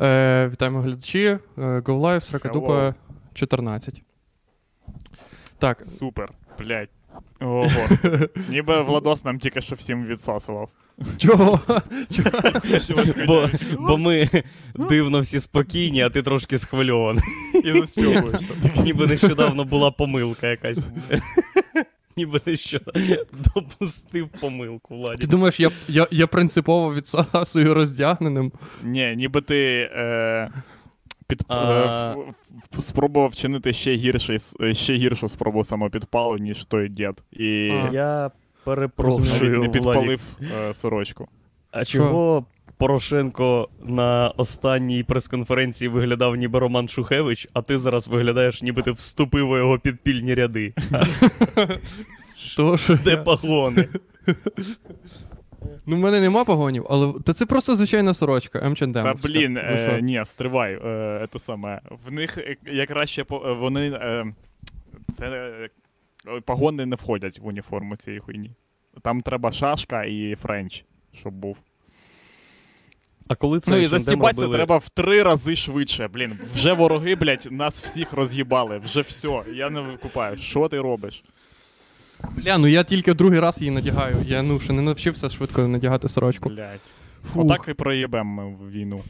Е, Вітаємо глядачі. Е, Go Live, Сракадупа 14. Так. Супер, блядь. Ого. Ніби Владос нам тільки що всім відсосував. Чого? Бо, бо ми дивно всі спокійні, а ти трошки схвильований. І застьобуєшся. Ніби нещодавно була помилка якась. Ніби нещодавно допустив помилку, Ти думаєш, я, я, я принципово відсасую роздягненим? Ні, ніби ти е, під, А. е, в- спробував вчинити ще гірший, е, ще гіршу спробу самопідпалу, ніж той дід. І А. Я перепрошую, не Владі. підпалив е, сорочку. А чого Порошенко на останній прес-конференції виглядав ніби Роман Шухевич, а ти зараз виглядаєш, ніби ти вступив у його підпільні ряди? Де погони? Ну, в мене нема погонів, але та це просто звичайна сорочка. Та блін, Ну, е, що? ні, стривай. Е, це саме. В них е, якраз ще е, вони. Е, це погони не входять в уніформу цієї хуйні. Там треба шашка і френч, щоб був. А коли це ну і застібатися робили- треба в три рази швидше. Блін, вже вороги, блядь, нас всіх роз'їбали. Вже все. Я не викупаю. Що ти робиш? Бля, ну я тільки другий раз її надягаю. Я ну ще не навчився швидко надягати сорочку. Блядь. Фух. Отак і проїбем ми в війну.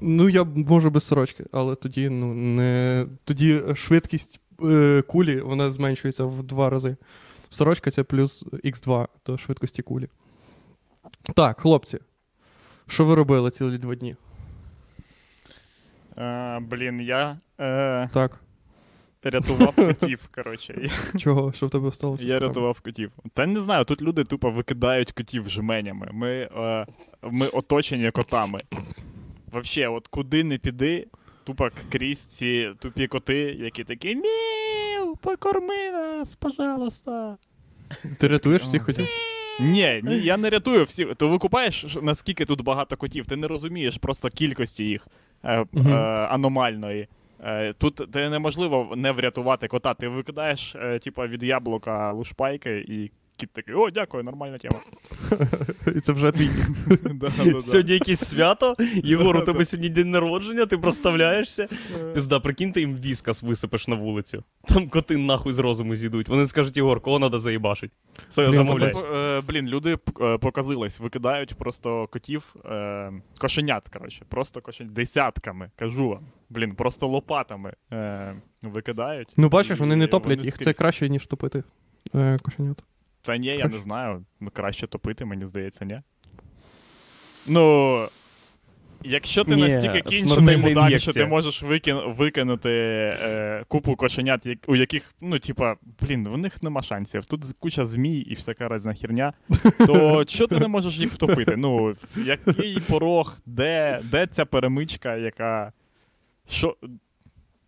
Ну, я можу без сорочки, але тоді, ну, не. Тоді швидкість е, кулі вона зменшується в два рази. Сорочка це плюс Х2 до швидкості кулі. Так, хлопці. Що ви робили цілі два дні? Е, блін, я е, Так. рятував котів, коротше. Чого? Що в тебе сталося? Я рятував котів. Та не знаю, тут люди тупо викидають котів жменями. Ми, е, ми оточені котами. Взагалі, от куди не піди, тупо крізь ці тупі коти, які такі Міу, покорми нас, пожалуйста. Ти рятуєш всіх котів? Ні, ні, я не рятую всіх. Ти викупаєш, наскільки тут багато котів, ти не розумієш просто кількості їх е, е, аномальної. Е, тут ти неможливо не врятувати кота. Ти викидаєш, е, типа, від яблука лушпайки, і кіт такий, о, дякую, нормальна тема. І це вже твій. Сьогодні якесь свято. Єгор, у тебе сьогодні день народження, ти проставляєшся. Пізда, прикинь, ти їм віскас висипеш на вулицю. Там коти нахуй з розуму зійдуть. Вони скажуть, Єгор, кого треба заїбашить? Блін, замовляй. Тобто, е, блін, люди е, показились, викидають просто котів, е, кошенят, коротше, просто кошенят, десятками, кажу вам. Блін, просто лопатами е, викидають. Ну, бачиш, вони не топлять, їх це краще, ніж топити е, кошенят. Та ні, я не знаю. Ну, краще топити, мені здається, ні. Ну. Якщо ти Ні, настільки кінчений мудак, що ти можеш викин, викинути е, купу кошенят, як- у яких, ну, типа, блін, в них нема шансів. Тут куча змій і всяка разна херня, то що ти не можеш їх втопити? Ну, який порог, де, де ця перемичка, яка. Що,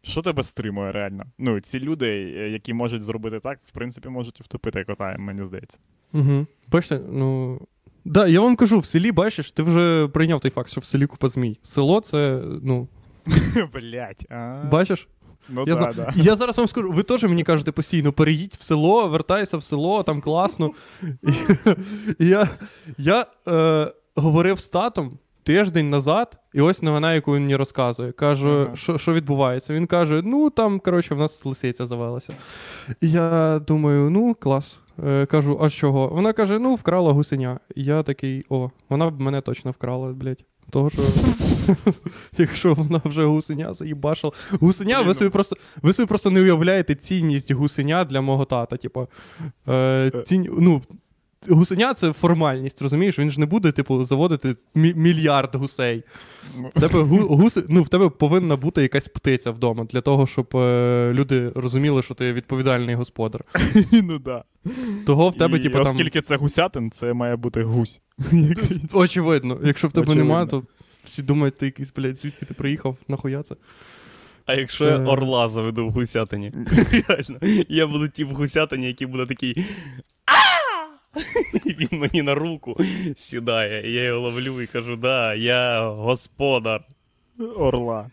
що тебе стримує реально? Ну, ці люди, е, які можуть зробити так, в принципі, можуть і втопити кота, мені здається. Угу. Бачите, ну. Да, я вам кажу, в селі, бачиш, ти вже прийняв той факт, що в селі купа змій. Село це, ну, Блять. бачиш? Ну Я, да, зна... да. я зараз вам скажу, ви теж мені кажете постійно, переїдь в село, вертайся в село, там класно. І я я е, говорив з татом тиждень назад, і ось новина, яку він мені розказує. Ага. що, що відбувається. Він каже: ну там, коротше, в нас лисиця завелася. І я думаю, ну, клас. Е, кажу, а чого? Вона каже: ну, вкрала гусеня. І я такий, о, вона б мене точно вкрала, блядь. Того, що якщо вона вже гусеня заїбашила. Гусеня, ви ну. собі просто ви собі просто не уявляєте цінність гусеня для мого тата. Типу, е, цінь, ну, гусеня це формальність, розумієш? Він ж не буде, типу, заводити мільярд гусей. В тебе, гу, гуси, ну, в тебе повинна бути якась птиця вдома для того, щоб е, люди розуміли, що ти відповідальний господар. ну да. Того в тебе, І типу, там. Оскільки це гусятин, це має бути гусь. Очевидно, якщо в тебе Очевидно. немає, то всі думають, ти якийсь, блядь, звідки ти приїхав, нахуя це? А якщо я Е. орла заведу в гусятині? Реально. Я буду ті в гусятині, який буде такий. Він мені на руку сідає. І я його ловлю і кажу: да, я господар. Орла.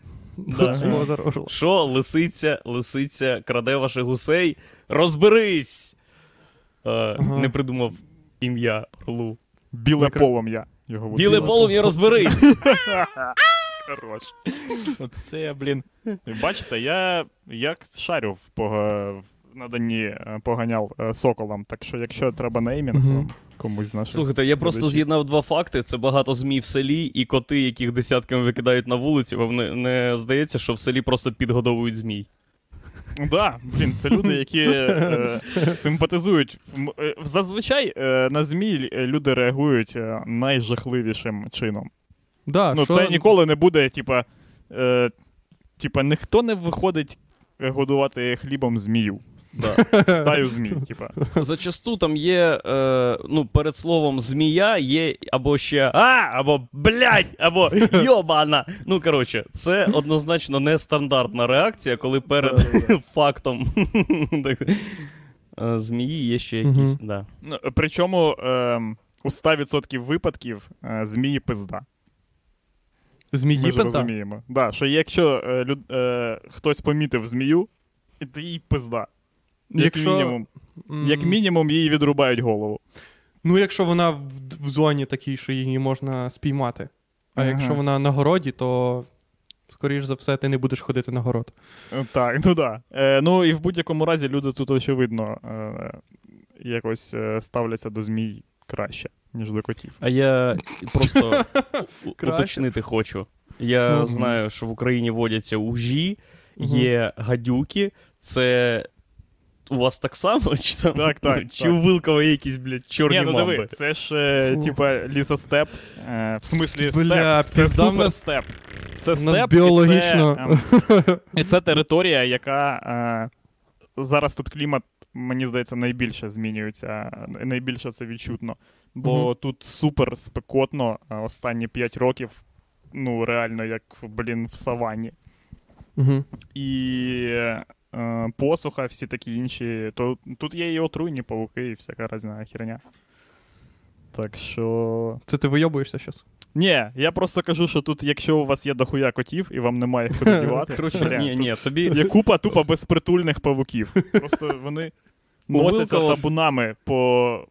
Господар орла. Що, лисиця, лисиця краде ваших гусей? Розберись! Е, Не придумав ім'я орлу. Біле полум'я. Його. Біле полум'я, розберись! Хорош. Оце, блін. Бачите, я як шарю в, наданні е, поганяв е, соколам, так що якщо треба неймінг вам комусь з наших. Слухайте, я просто з'єднав два факти: це багато змій в селі і коти, яких десятками викидають на вулиці. Вам не, не здається, що в селі просто підгодовують змій. Ну Да, блін, це люди, які е, симпатизують. Е, Зазвичай е, на ЗМІ е, люди реагують найжахливішим чином. Да, ну, що... це ніколи не буде, типа, е, типа, ніхто не виходить годувати хлібом змію. Да. Стаю змій, типа. Зачасту там є, е, ну, перед словом змія є або ще а, або блядь, або йобана. Ну, коротше, це однозначно нестандартна реакція, коли перед фактом е, змії є ще якісь. Да. Ну, причому е, у 100% випадків е, змії пизда. Змії Ми ж пизда? розуміємо. Да, що якщо е, люд, е, хтось помітив змію, і то їй пизда. Як Якщо... мінімум. м, Як мінімум, їй відрубають голову. Ну, якщо вона в, в зоні такій, що її можна спіймати. А Ага. якщо вона на городі, то, скоріш за все, ти не будеш ходити на город. Е, Так, ну да. Е, ну і в будь-якому разі люди тут, очевидно, е, якось е, ставляться до змій краще, ніж до котів. А я просто уточнити хочу. Я знаю, що в Україні водяться ужі, є гадюки. Це у вас так само? Чи, там, Так, так, чи так. у Вилкова є якісь, блядь, чорні Ні, ну мамби? диви, це ж, е, типа, лісостеп. Е, в смислі, Бля, степ. Це пізда в супер нас- степ. Це У нас степ, біологічно. І це, ем, і це територія, яка е, зараз тут клімат, мені здається, найбільше змінюється, е, найбільше це відчутно. Бо Мгм. тут супер спекотно е, останні 5 років. Ну, реально, як, блін, в саванні. Угу. І е, посуха, всі такі інші. То тут є і отруйні павуки, і всяка різна херня. Так що. Це ти вийобуєшся зараз? Ні, я просто кажу, що тут, якщо у вас є дохуя котів і вам немає їх куди дівати, ні, ні, тобі є купа тупо безпритульних павуків. Просто вони носяться табунами по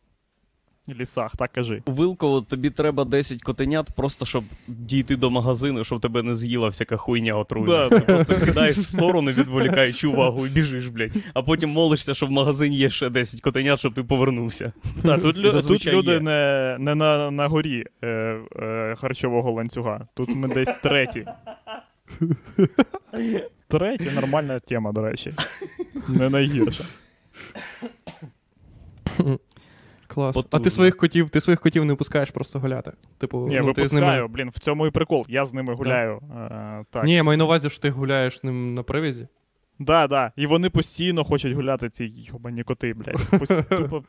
лісах, так кажи. у Вилково тобі треба 10 котенят, просто щоб дійти до магазину, щоб тебе не з'їла всяка хуйня отруйна. Да. Ти просто кидаєш в сторону, відволікаючи увагу, і біжиш, блядь. А потім молишся, що в магазині є ще 10 котенят, щоб ти повернувся. Та, тут, лю- тут Зазвичай люди є. не, не на, на горі е, е, харчового ланцюга. Тут ми десь треті. Треті нормальна тема, до речі. Не найгірша. Клас. А ти своїх котів, ти своїх котів не пускаєш просто гуляти. Типу, Ні, ну, ти з випускаю, ними... блін, в цьому і прикол. Я з ними гуляю. Е, так. Ні, я маю на увазі, що ти гуляєш з ним на привязі. Да, да. І вони постійно хочуть гуляти, ці йобані коти, блядь. Пос- Тупо...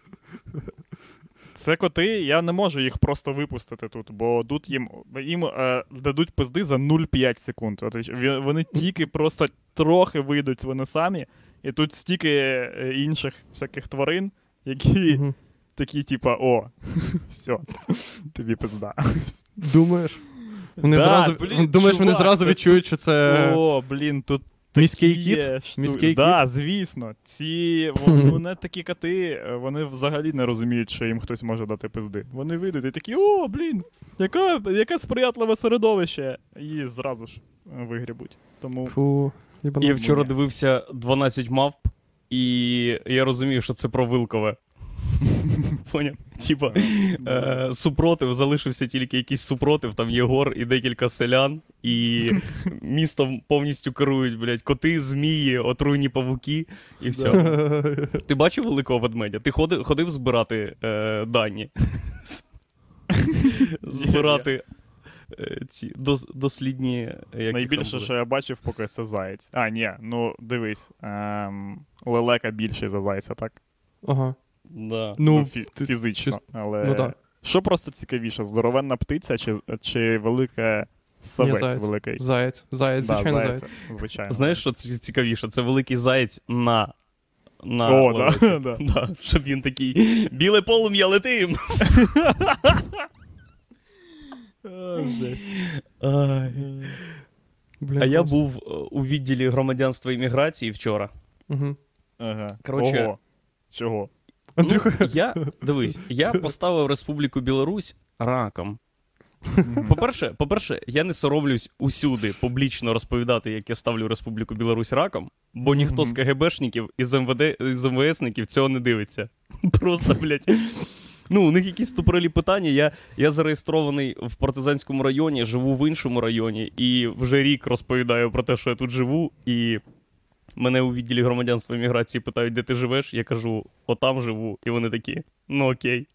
Це коти, я не можу їх просто випустити тут, бо тут їм, їм е, дадуть пизди за 0,5 секунд. От, вони тільки просто трохи вийдуть вони самі, і тут стільки е, інших всяких тварин, які Мгм. Такі, типа, о, все, тобі пизда. Думаєш? Вони Да, зразу... блін, Думаєш, вони зразу це відчують, що це О, блін, тут міський кіт? шту- Міський да, звісно. Ці вон- вони такі коти, вони взагалі не розуміють, що їм хтось може дати пизди. Вони вийдуть і такі, о, блін, яка, яке сприятливе середовище. І зразу ж е, вигрібуть. Тому Фу. Я вчора дивився 12 мавп, і я розумів, що це про Вилкове. Поняв? Типа, е, супротив, залишився тільки якийсь супротив, там Єгор і декілька селян, і містом повністю керують, блядь, коти, змії, отруйні павуки, і все. Ти бачив великого ведмедя? Ти ходив, ходив збирати е, дані? збирати е, ці дос, дослідні. як найбільше, що я бачив, поки це заєць. А, ні, ну дивись. Ем, лелека більший за зайця, так? Ага. Да. Ну, Ну, фі- ти- фізично. Але ну да. що просто цікавіше, здоровенна птиця чи, чи велике савець заєць. великий? Заєць. Заєць, Да, звичайно, зайця, заєць. Звичайно. Знаєш, що цікавіше? Це великий заєць на. На О, да, да. Да, щоб він такий біле полум'я летим. А я був е, у відділі громадянства і міграції вчора. Ага. Коротше- Ого. Чого? Андрюха, Ну, я, дивись, я поставив Республіку Білорусь раком. По-перше, по-перше, я не соромлюсь усюди публічно розповідати, як я ставлю Республіку Білорусь раком, бо ніхто з КГБшників і з МВД з МВСників цього не дивиться. Просто, блядь. Ну, у них якісь тупорилі питання. Я, я зареєстрований в партизанському районі, живу в іншому районі, і вже рік розповідаю про те, що я тут живу, і мене у відділі громадянства і міграції питають, де ти живеш. Я кажу, отам живу. І вони такі, ну окей.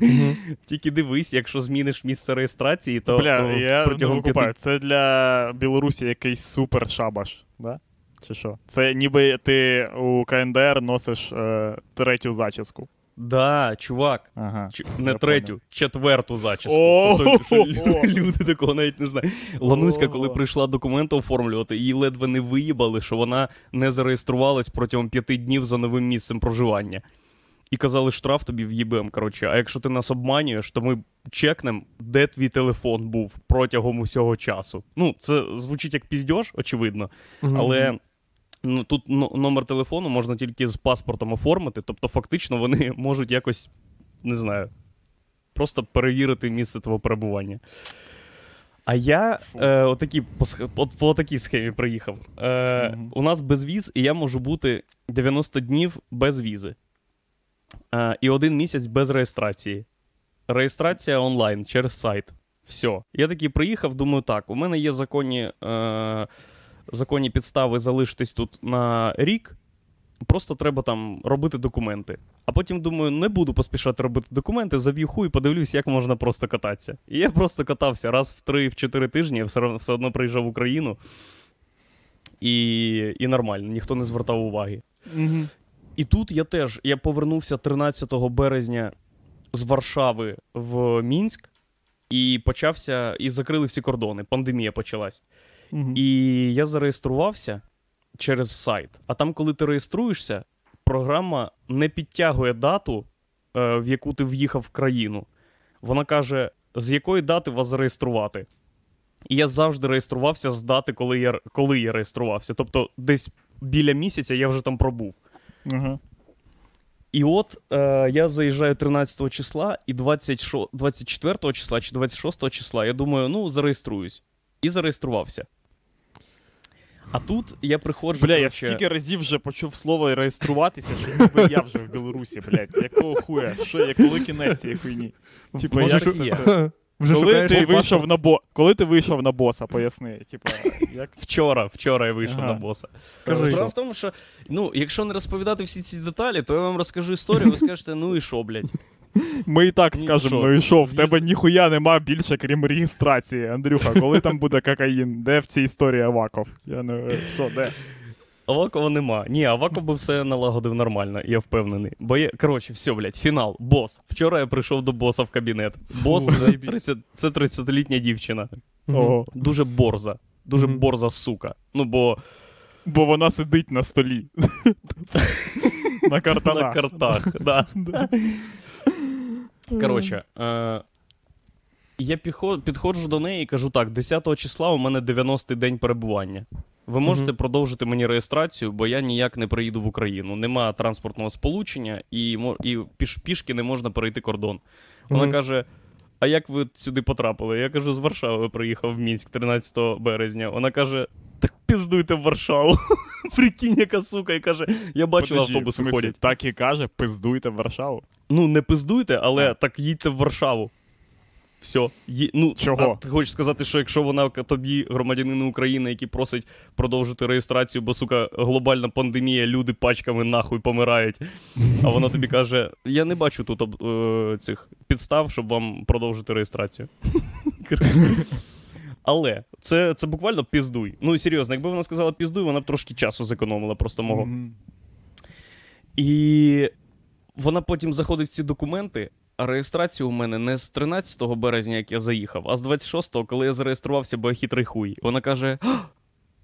Тільки дивись, якщо зміниш місце реєстрації, то Бля, о, я протягом не п'яти. Це для Білорусі якийсь супер шабаш, да? Чи що? Це ніби ти у КНДР носиш е, третю зачіску. Да, чувак. Ага. Ч- не Я третю, четверту зачіску. О! Тобто, що лю- люди такого навіть не знають. Лануська, коли прийшла документи оформлювати, її ледве не виїбали, що вона не зареєструвалась протягом п'яти днів за новим місцем проживання. І казали, штраф тобі в'їбем. Коротше, а якщо ти нас обманюєш, то ми чекнемо, де твій телефон був протягом усього часу. Ну, це звучить як піздьош, очевидно. Але ну, тут номер телефону можна тільки з паспортом оформити, тобто фактично вони можуть якось, не знаю, просто перевірити місце твого перебування. А я е, отакі, по, от, по такій схемі приїхав. Е, Мгм. У нас без віз, і я можу бути 90 днів без візи. Е, і один місяць без реєстрації. Реєстрація онлайн через сайт. Все. Я такий приїхав, думаю, так, у мене є законні, е, законні підстави залишитись тут на рік. Просто треба там робити документи. А потім думаю, не буду поспішати робити документи, заб'ю хуй, подивлюсь, як можна просто кататися. І я просто катався раз в 3-4 тижні, я все, одно- все одно приїжджав в Україну. І, і нормально, ніхто не звертав уваги. І тут я теж я повернувся 13 березня з Варшави в Мінськ і почався, і закрили всі кордони. Пандемія почалась. І я зареєструвався через сайт. А там, коли ти реєструєшся, програма не підтягує дату, е, в яку ти в'їхав в країну. Вона каже, з якої дати вас зареєструвати. І я завжди реєструвався з дати, коли я, коли я реєструвався. Тобто, десь біля місяця я вже там пробув. Ага. І от е, я заїжджаю 13 числа, і 26, 24 числа чи 26 числа я думаю, ну, зареєструюсь. І зареєструвався. А тут я приходжу. Бля, я стільки разів вже почув слово реєструватися, що ніби я вже в Білорусі, блядь. Якого хуя? Що, я коли кінець цієї хуйні? Типа, як це все? Вже Коли шукаєш ти вийшов паспорт? на бо... Коли ти вийшов на боса, поясни. Типа, як Вчора, вчора я вийшов Ага. на боса. Кажи. Справа в тому, що ну, якщо не розповідати всі ці деталі, то я вам розкажу історію, ви скажете, ну і що, блядь. Ми і так скажемо, ну і що, в тебе ніхуя нема більше, крім реєстрації. Андрюха, коли там буде кокаїн? Де в цій історії Аваков? Я не що, де? Авакова нема. Ні, Аваков би все налагодив нормально, я впевнений. Бо є, коротше, все, блядь, фінал, бос. Вчора я прийшов до боса в кабінет. Бос це, 30, це 30-літня дівчина. Ого. Дуже борза. Дуже борза сука. Ну, бо Бо вона сидить на столі. На на картах. да. Коротше, е, я підходжу до неї і кажу так: 10 числа у мене 90-й день перебування. Ви можете Мгм. продовжити мені реєстрацію, бо я ніяк не приїду в Україну. Нема транспортного сполучення і, і піш, пішки не можна перейти кордон. Вона Мгм. каже: А як ви сюди потрапили? Я кажу, з Варшави приїхав в Мінськ 13 березня. Вона каже: Так піздуйте в Варшаву. Прикинь, яка сука, і каже, я бачила автобуси ходять. Так і каже, пиздуйте в Варшаву. Ну, не пиздуйте, але так їдьте в Варшаву. Все. Є, ну, Чого? А ти хочеш сказати, що якщо вона тобі, громадянин України, який просить продовжити реєстрацію, бо сука, глобальна пандемія, люди пачками нахуй помирають. А вона тобі каже: я не бачу тут е, цих підстав, щоб вам продовжити реєстрацію. Але це, це буквально піздуй. Ну серйозно, якби вона сказала піздуй, вона б трошки часу зекономила просто мого. Мгм. І вона потім заходить в ці документи. А реєстрація у мене не з 13 березня, як я заїхав, а з 26-го, коли я зареєструвався, бо я хитрий хуй. Вона каже: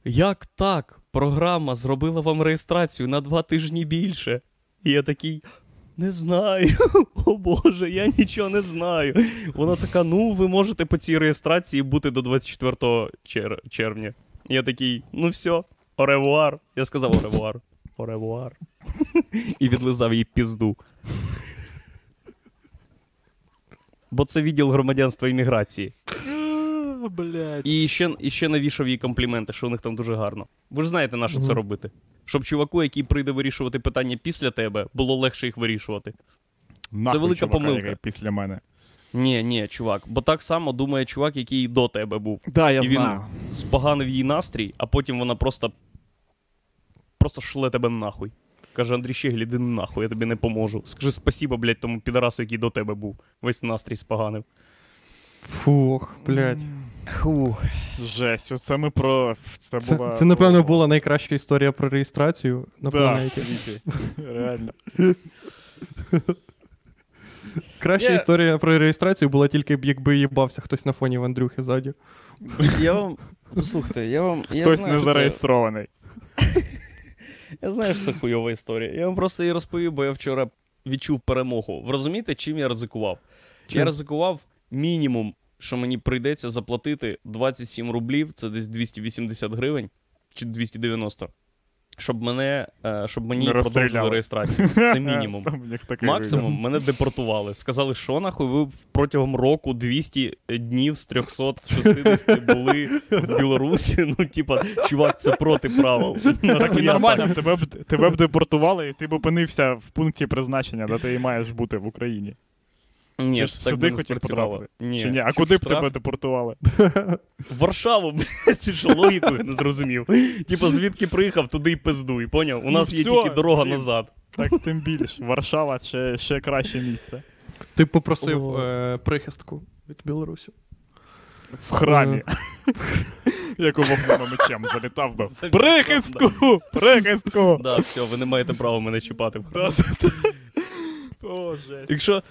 Як так? Програма зробила вам реєстрацію на два тижні більше. І я такий. Не знаю. О Боже, я нічого не знаю. Вона така: ну, ви можете по цій реєстрації бути до 24 чер- червня. Я такий, ну все, оревуар. Я сказав оревуар. Оревуар. І відлизав їй пізду. Бо це відділ громадянства і міграції. І ще, і ще навішав їй компліменти, що у них там дуже гарно. Ви ж знаєте, на що це робити? Щоб чуваку, який прийде вирішувати питання після тебе, було легше їх вирішувати. Нахуй велика чувака, помилка. після мене. Ні, ні, чувак, бо так само думає чувак, який до тебе був. Да, я І він- знаю. Споганив її настрій, а потім вона просто. Просто шле тебе нахуй. Каже, Андрій Щегль, іди нахуй, я тобі не поможу. Скажи спасіба, блядь, тому підарасу, який до тебе був. Весь настрій споганив. Фух, блядь. Хух. Жесть, оце ми про. Це, Це, була. це, напевно, була найкраща історія про реєстрацію на Да, планеті. світі. Реально. Краща Я- історія про реєстрацію була тільки б якби їбався хтось на фоні в Андрюхи ззаді. Я вам. Послухайте, я вам. Я Хтось знаю, не що це- зареєстрований. Я знаю, що це хуйова історія. Я вам просто її розповів, бо я вчора відчув перемогу. Ви розумієте, чим я ризикував? Чим? Я ризикував мінімум, що мені прийдеться заплатити 27 рублів, це десь 280 гривень чи 290. Щоб мене, е, щоб мені Не продовжили реєстрацію. Це мінімум. Максимум мене депортували. Сказали, що нахуй ви протягом року 200 днів з 360 були в Білорусі. Ну, типа, чувак, це проти правил. Так і нормально, тебе б, тебе б депортували, і ти б опинився в пункті призначення, де ти і маєш бути в Україні. Ні, ж так сюди би не хотів спрацювало. потрапити? Ні. Чи ні? А куди б штраф? тебе депортували? В Варшаву, блядь, це що логікою не зрозумів. Типа, звідки приїхав, туди й пиздуй, поняв? У Ну нас є всьо, тільки дорога блін. назад. Так тим більш. Варшава ще, ще краще місце. Ти попросив О. е, прихистку від Білорусі. В храмі. Як у вогнемо мечем залітав би. Прихистку! Прихистку! Да, все, ви не маєте права мене чіпати в храм. О, жесть. Якщо,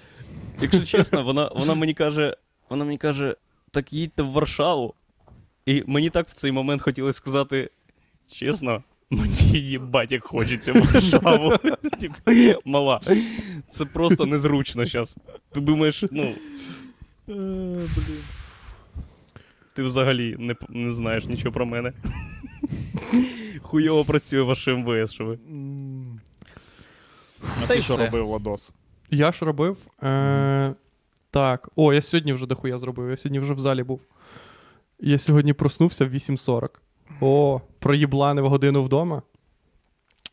якщо чесно, вона, вона мені каже, вона мені каже, так їдьте в Варшаву. І мені так в цей момент хотілося сказати, чесно, мені їбать, як хочеться в Варшаву. Типу, мала. Це просто незручно зараз. Ти думаєш, ну, Блін. ти взагалі не, не знаєш нічого про мене. Хуйово працює ваше МВС, що ви. А Та й ти що все. робив, Ладос? Я ж робив. Е, так. О, я сьогодні вже дохуя зробив. Я сьогодні вже в залі був. Я сьогодні проснувся в 8.40. О, проїбланив годину вдома.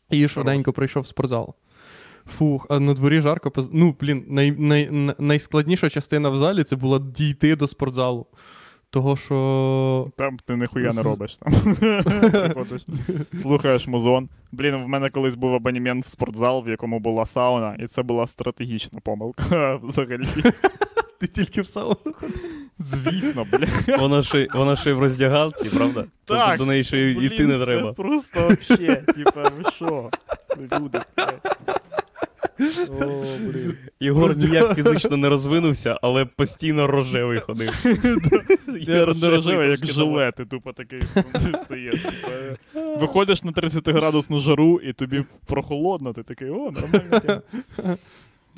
І швиденько прийшов в спортзал. Фух, а на дворі жарко. поз- Ну, блін, най, най, най- найскладніша частина в залі це була дійти до спортзалу. Того, що. Там ти ніхуя не робиш. Там. Приходиш, слухаєш музон. Блін, в мене колись був абонемент в спортзал, в якому була сауна, і це була стратегічна помилка взагалі. Ти тільки в сауну ходив. Звісно, блін. Вона ще, вона ще в роздягалці, правда? Тобто до неї ще й йти не треба. Це просто вообще, типа, ви що? Люди. блядь. О, блін. Єгор ніяк фізично не розвинувся, але постійно рожевий ходив. Я не рожевий, як трошки жилет, ти тупо такий стаєш. типа, е. Виходиш на 30-градусну жару, і тобі прохолодно, ти такий, о, нормально.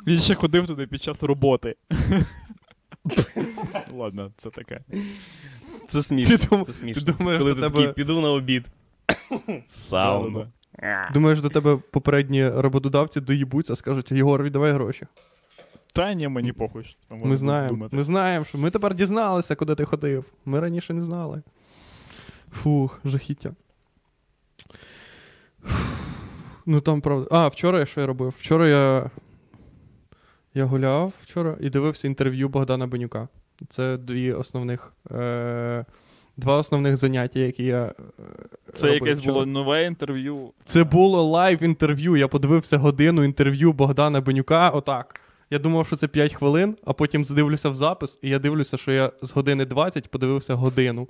Він ще ходив туди під час роботи. Ладно, це таке. Це смішно. Це смішно. Коли ти такий, піду на обід. В сауну. Думаєш, до тебе попередні роботодавці доїбуться, скажуть, Єгор, віддавай гроші. Та ні, мені похуй. там Ми знаємо, думати. ми знаємо, що ми тепер дізналися, куди ти ходив. Ми раніше не знали. Фух, жахіття. Фух. Ну там правда. А, вчора я що я робив? Вчора я. Я гуляв вчора і дивився інтерв'ю Богдана Бенюка. Це дві основних. Е... Два основних заняття, які я. е, Це робив якесь було нове інтерв'ю. Це було live інтерв'ю. Я подивився годину інтерв'ю Богдана Бенюка. Отак. Я думав, що це 5 хвилин, а потім задивлюся в запис, і я дивлюся, що я з години 20 подивився годину.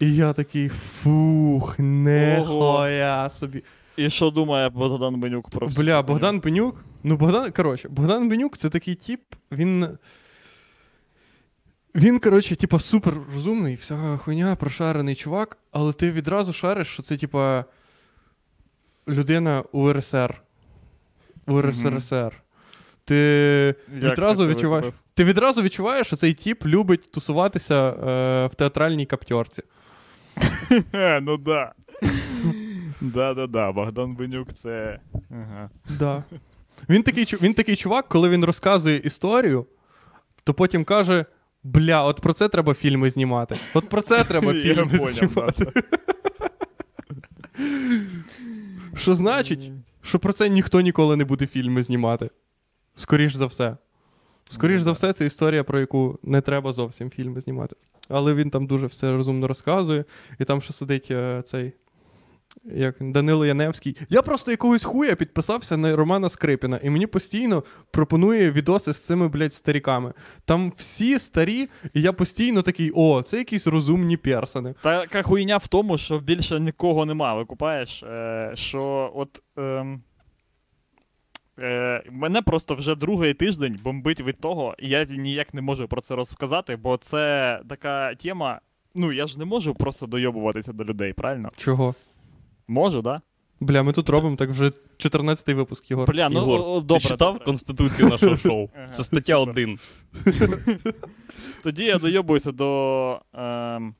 І я такий фух, нехуя собі. І що думає Богдан Бенюк про всю Бля, Богдан Бенюк. Ну, Богдан, коротше, Богдан Бенюк це такий тип, він. Він, коротше, типа, супер розумний, вся хуйня, прошарений чувак, але ти відразу шариш, що це, типа, людина УРСР. УРСРСР. Ти Як відразу ти відчуваєш. викупив? Ти відразу відчуваєш, що цей тип любить тусуватися е, в театральній каптьорці. Ну да. Да-да-да, Богдан Бенюк це. Ага. Да. Він такий, він такий чувак, коли він розказує історію, то потім каже: бля, от про це треба фільми знімати. От про це треба фільми знімати. Що значить, що про це ніхто ніколи не буде фільми знімати. Скоріш за все. Скоріш за все, це історія, про яку не треба зовсім фільми знімати. Але він там дуже все розумно розказує, і там ще сидить е, цей. Як Данило Яневський. Я просто якогось хуя підписався на Романа Скрипіна, і мені постійно пропонує відоси з цими, блядь, старіками. Там всі старі, і я постійно такий: о, це якісь розумні персони. Така хуйня в тому, що більше нікого нема, викупаєш, е, що от. Е, е, мене просто вже другий тиждень бомбить від того, і я ніяк не можу про це розказати, бо це така тема. Ну, я ж не можу просто дойобуватися до людей, правильно? Чого? Можу, да? Бля, ми тут робимо так вже 14-й випуск, Єгор. Бля, ну Єгор, о, о, добре. Ти читав добре. конституцію нашого шоу? Ага, Це стаття супер. 1. Тоді я дойобуюся до ем,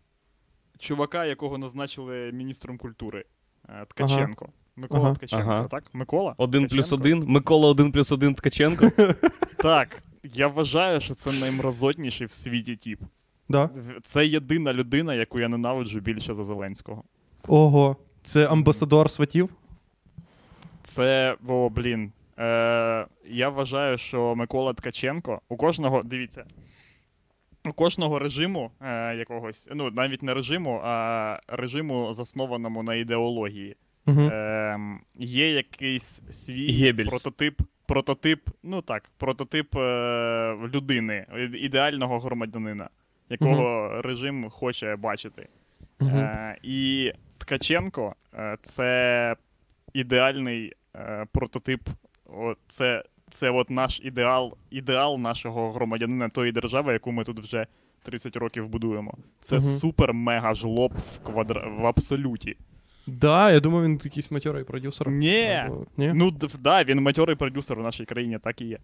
чувака, якого назначили міністром культури. е, Ткаченко. Микола Ага. Ткаченко, Ага. так? Микола? 1 плюс Ткаченко? 1. Микола 1 плюс 1 Ткаченко. Так. Я вважаю, що це наймразотніший в світі тіп. Да? Це єдина людина, яку я ненавиджу більше за Зеленського. Ого, це амбасадор сватів? Це, о, блін. Е, я вважаю, що Микола Ткаченко у кожного, дивіться, у кожного режиму е, якогось, ну навіть не режиму, а режиму, заснованому на ідеології. Угу. Е, є якийсь свій прототип, прототип, ну так, прототип е, людини, ідеального громадянина, якого режим хоче бачити. Е, і Ткаченко е, це ідеальний е, прототип. Це, це от наш ідеал, ідеал нашого громадянина тої держави, яку ми тут вже 30 років будуємо. Це Мгм. супер-мега жлоб в, квадра... в абсолюті. Да, я думав, він якийсь матьорий продюсер. Ні. Або- Ні? Ну, да, він матьорий продюсер у нашій країні, так і є.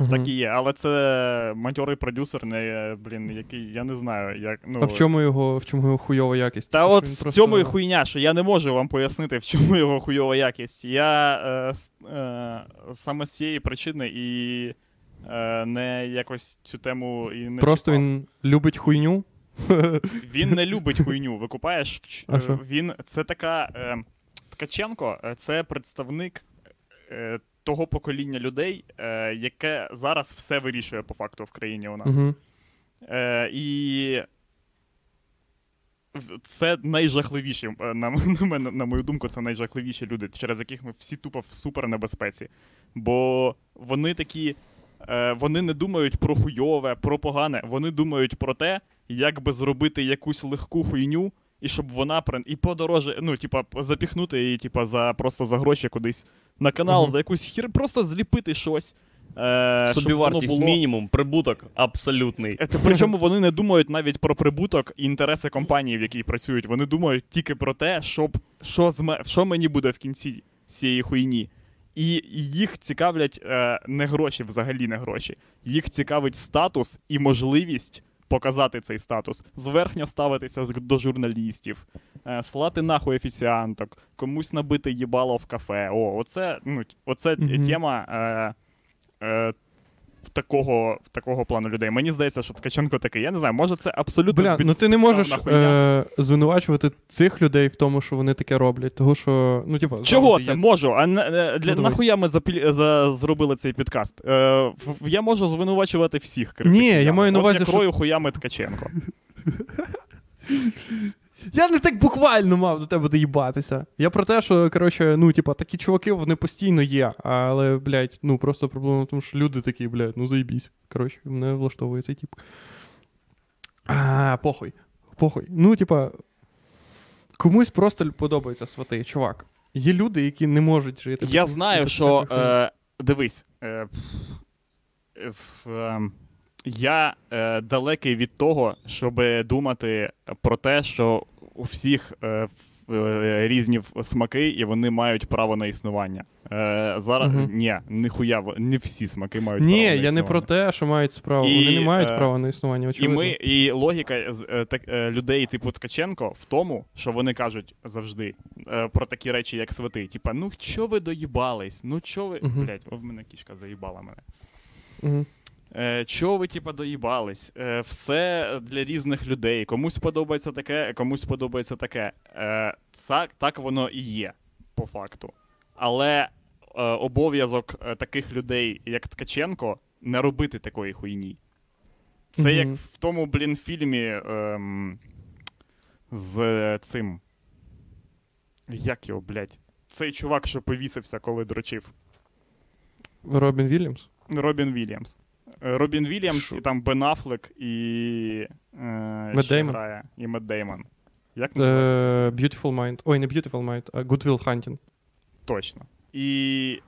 Мгм. Так і є. Але це матьорий продюсер, не, блін, який, я не знаю, як. Ну, А в чому його, в чому його хуйова якість? Та от в просто- цьому і хуйня, що я не можу вам пояснити, в чому його хуйова якість. Я е, е, саме з цієї причини і е, не якось цю тему і не Просто чіпав. він любить хуйню. Він не любить хуйню. Викупаєш? А що? е, Він це така е, Ткаченко, е, це представник е, того покоління людей, е, яке зараз все вирішує по факту в країні у нас. Угу. Е, і це найжахливіші, е, на, на, мене- на мою думку, це найжахливіші люди, через яких ми всі тупо в супернебезпеці. Бо вони такі. е, Вони не думають про хуйове, про погане. Вони думають про те, як би зробити якусь легку хуйню, і щоб вона і подороже, ну, типа, запіхнути її, типа, за просто за гроші кудись на канал, за якусь хір, просто зліпити щось. Е, Собівартість було... мінімум, прибуток абсолютний. Це, причому вони не думають навіть про прибуток і інтереси компанії, в якій працюють. Вони думають тільки про те, щоб що, з ме- що мені буде в кінці цієї хуйні. І їх цікавлять е, не гроші, взагалі не гроші. Їх цікавить статус і можливість показати цей статус, зверхньо ставитися до журналістів, слати нахуй офіціанток, комусь набити їбало в кафе. О, оце, ну, оце Мгм. тема. Е, е, в такого, в такого плану людей. Мені здається, що Ткаченко такий. Я не знаю, може це абсолютно Бля, ну ти не можеш е- звинувачувати цих людей в тому, що вони таке роблять. Того, що, ну, типу, Чого це є- можу? А е, для Ну, нахуя ми запіль... за... зробили цей підкаст? Е, в- я можу звинувачувати всіх критиків. Ні, я маю на От увазі, я що- крою хуями Ткаченко. Я не так буквально мав до тебе доїбатися. Я про те, що, коротше, ну, типа, такі чуваки, вони постійно є. Але, блядь, ну просто проблема в тому, що люди такі, блядь, ну заїбісь. Коротше, мене влаштовує цей тип. А, похуй. Похуй. Ну, типа, комусь просто подобаються свати, чувак. Є люди, які не можуть жити. Я без- знаю, без що е, дивись. Е, в- ем, я е, далекий від того, щоб думати про те, що у всіх е, е, різні смаки, і вони мають право на існування. Е, зараз Мгм. ні, ніхуя, не всі смаки мають право Ні, я не про те, що мають справу. І, Вони не мають е, права на існування, І ми, і логіка е, так, е, людей, типу Ткаченко, в тому, що вони кажуть завжди е, про такі речі, як свати. Типа, ну чо ви доїбались? Ну чо ви. Мгм. Блять, в мене кішка заїбала мене. Мгм. Е, Чого ви, типа, доїбались? Е, все для різних людей. Комусь подобається таке, комусь подобається таке. Е, це, так воно і є, по факту. Але е, обов'язок е, таких людей, як Ткаченко, не робити такої хуйні. Це Мгм. як в тому, блін, фільмі ем, з е, цим. Як його, блядь? Цей чувак, що повісився, коли дрочив. Робін Вільямс? Робін Вільямс. Робін Вільямс, і там Бен Аффлек, і. Е, Деймон? грає, і Мет Деймон. Як називається? Е, Beautiful Mind. Ой, не Beautiful Mind, а Good Will Hunting. Точно. І.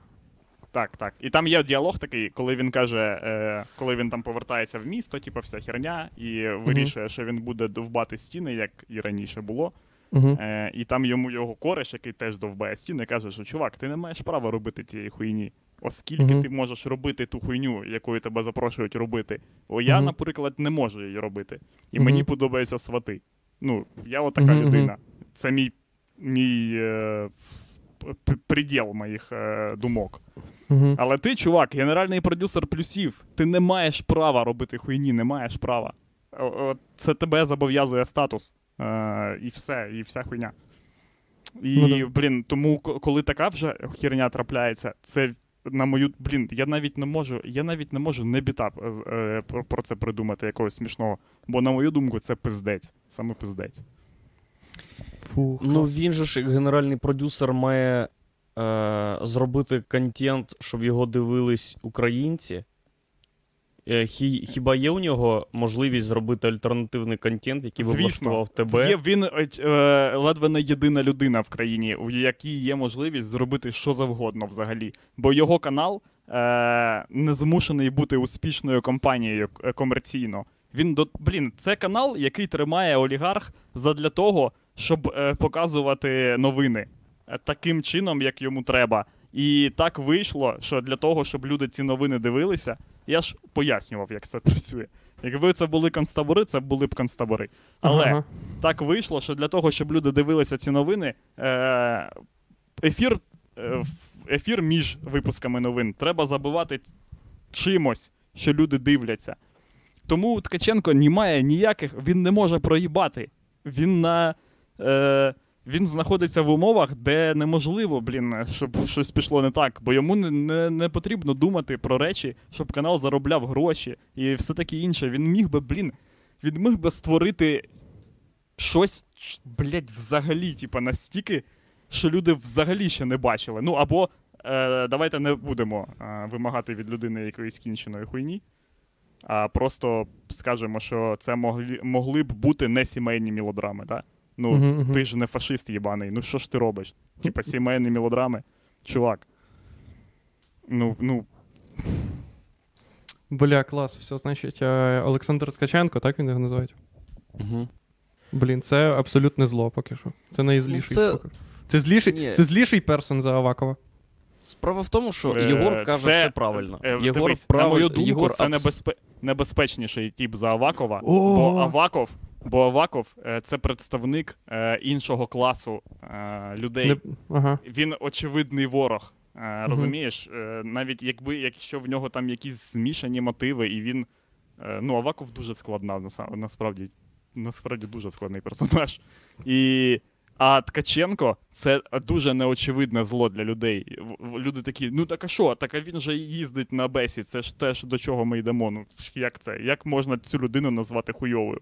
Так, так. І там є діалог такий, коли він каже, е, коли він там повертається в місто, типу, вся херня, і вирішує, що він буде довбати стіни, як і раніше було. Угу. Е, і там йому його кореш, який теж довбає стіни, каже, що чувак, ти не маєш права робити цієї хуйні. Оскільки Мгм. ти можеш робити ту хуйню, якою тебе запрошують робити. О, я, Мгм. наприклад, не можу її робити. І Мгм. мені подобаються свати. Ну, я Мгм, мгм. людина. Це мій, мій е, приділ моїх е, думок. Але ти, чувак, генеральний продюсер плюсів, ти не маєш права робити хуйні, не маєш права. Це тебе зобов'язує статус. Е, і все, і вся хуйня. І, Ну да. блін, тому коли така вже херня трапляється, це на мою. Блін, я навіть не можу, я навіть не можу не бітап е, про, про це придумати якогось смішного. Бо, на мою думку, це пиздець. Саме пиздець. Фу, Ну він же ж як генеральний продюсер має е, зробити контент, щоб його дивились українці. Е, хі, хіба є у нього можливість зробити альтернативний контент, який би Звісно. влаштував тебе? Є, він е, е, ледве не єдина людина в країні, у якій є можливість зробити що завгодно взагалі. Бо його канал е, не змушений бути успішною компанією е, комерційно. Він до блін, це канал, який тримає олігарх задля того, щоб е, показувати новини таким чином, як йому треба. І так вийшло, що для того, щоб люди ці новини дивилися, я ж пояснював, як це працює. Якби це були концтабори, це були б концтабори. Але Ага. так вийшло, що для того, щоб люди дивилися ці новини, е, ефір, е, ефір між випусками новин треба забивати чимось, що люди дивляться. Тому Ткаченко не має ніяких, він не може проїбати. Він на. Е, він знаходиться в умовах, де неможливо, блін, щоб щось пішло не так, бо йому не, не, не потрібно думати про речі, щоб канал заробляв гроші і все таке інше. Він міг би, блін, він міг би створити щось, блядь, взагалі, типа, настільки, що люди взагалі ще не бачили. Ну або е, давайте не будемо е, вимагати від людини якоїсь кінченої хуйні, а просто скажемо, що це могли, могли б бути не сімейні мелодрами, так? Ну, мгм. ти ж не фашист їбаний. Ну що ж ти робиш? Типа сімейні мелодрами. Чувак. Ну, ну, Бля, клас, все, значить, е, Олександр Ткаченко, так він його називають? Угу. Блін, це абсолютне зло поки що. Це найзліший. Ну, це- Це зліший, Ні. це зліший персон за Авакова. Справа в тому, що Е, Єгор каже це- все правильно. е, Єгор дивись, прав... на мою думку, Єгор це абс- небезпе... небезпечніший тип за Авакова, О! бо Аваков, бо Аваков е, це представник е, іншого класу е, людей. Не... Ага. Він очевидний ворог. Розумієш? Навіть якби якщо в нього там якісь змішані мотиви, і він. Ну, Аваков дуже складна, насправді. Насправді дуже складний персонаж. І, а Ткаченко це дуже неочевидне зло для людей. Люди такі, ну так а що? Так а він же їздить на бесі, це ж теж до чого ми йдемо. Ну як це? Як можна цю людину назвати хуйовою?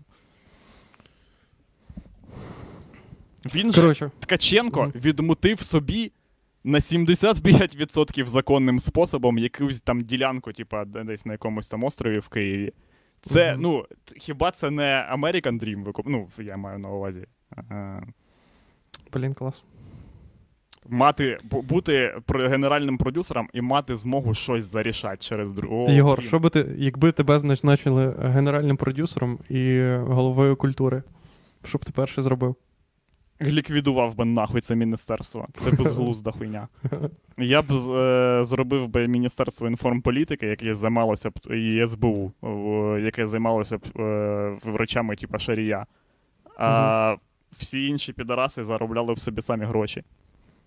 Він же Коротше, Ткаченко Мгм. відмутив собі на 75% законним способом якусь там ділянку, типа де- десь на якомусь там острові в Києві. Це, Мгм. ну, т- хіба це не American Dream? викуп- Ну, я маю на увазі. Е, блін, клас. Мати, бу- бути про- генеральним продюсером і мати змогу щось зарішати через другого. Єгор, що би ти, якби тебе назначили генеральним продюсером і головою культури, що б ти перше зробив? Ліквідував би нахуй це міністерство. Це безглузда хуйня. Я б е, зробив би Міністерство інформполітики, яке займалося б і СБУ, яке займалося б е, речами, типу Шарія. А всі інші підараси заробляли б собі самі гроші.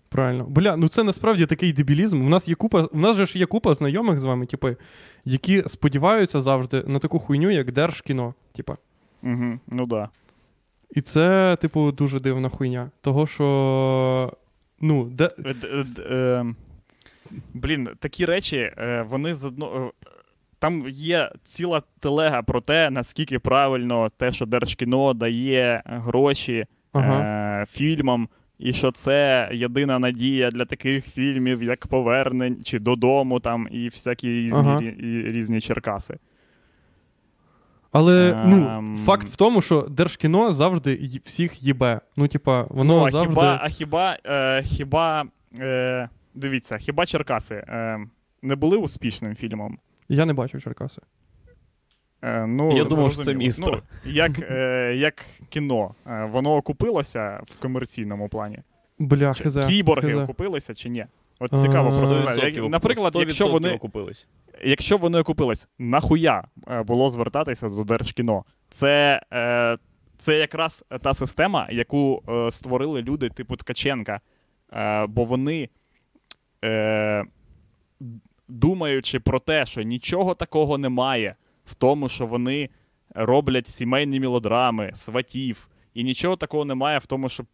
Правильно. Бля, ну це насправді такий дебілізм. У нас є купа, у нас же ж є купа знайомих з вами, типи, які сподіваються завжди на таку хуйню, як Держкіно. Типа. Угу, ну да. І це, типу, дуже дивна хуйня. Того, що. Ну, де... Е, д- е, Блін, такі речі, е, вони з одно. е, Там є ціла телега про те, наскільки правильно те, що Держкіно дає гроші Ага. е, фільмам, і що це єдина надія для таких фільмів, як Повернень чи додому, там, і всякі різні, Ага. і різні Черкаси. Але ну, Ем. факт в тому, що Держкіно завжди всіх їбе. Ну, типа, воно Ну, а завжди. хіба, а хіба, е, хіба е, дивіться, хіба Черкаси е, не були успішним фільмом? Я не бачив Черкаси. Е, ну, Я думав, що це місто. Ну, як, е, як кіно, е, воно окупилося в комерційному плані? Бля, Чи хз. Кіборги хз. окупилися чи ні? От цікаво просто 100% знати. Як- окуп- Наприклад, якщо вони, окупились. якщо вони окупились, нахуя е, було звертатися до Держкіно? Це, е, це якраз та система, яку е, створили люди типу Ткаченка. Е, бо вони, е, думаючи про те, що нічого такого немає в тому, що вони роблять сімейні мелодрами, сватів, і нічого такого немає в тому, щоб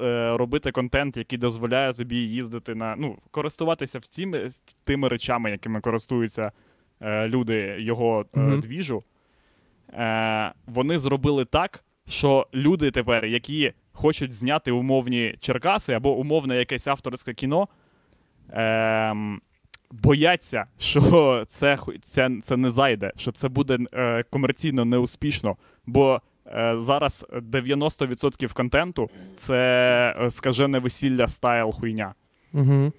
е, робити контент, який дозволяє тобі їздити на ну, користуватися в цими, тими речами, якими користуються е, люди його е, Мгм. двіжу. Е, вони зробили так, що люди тепер, які хочуть зняти умовні Черкаси або умовне якесь авторське кіно, ем, бояться, що це, це, це не зайде, що це буде е, комерційно неуспішно. Бо е, зараз 90% контенту це е, скажене весілля стайл хуйня. Угу.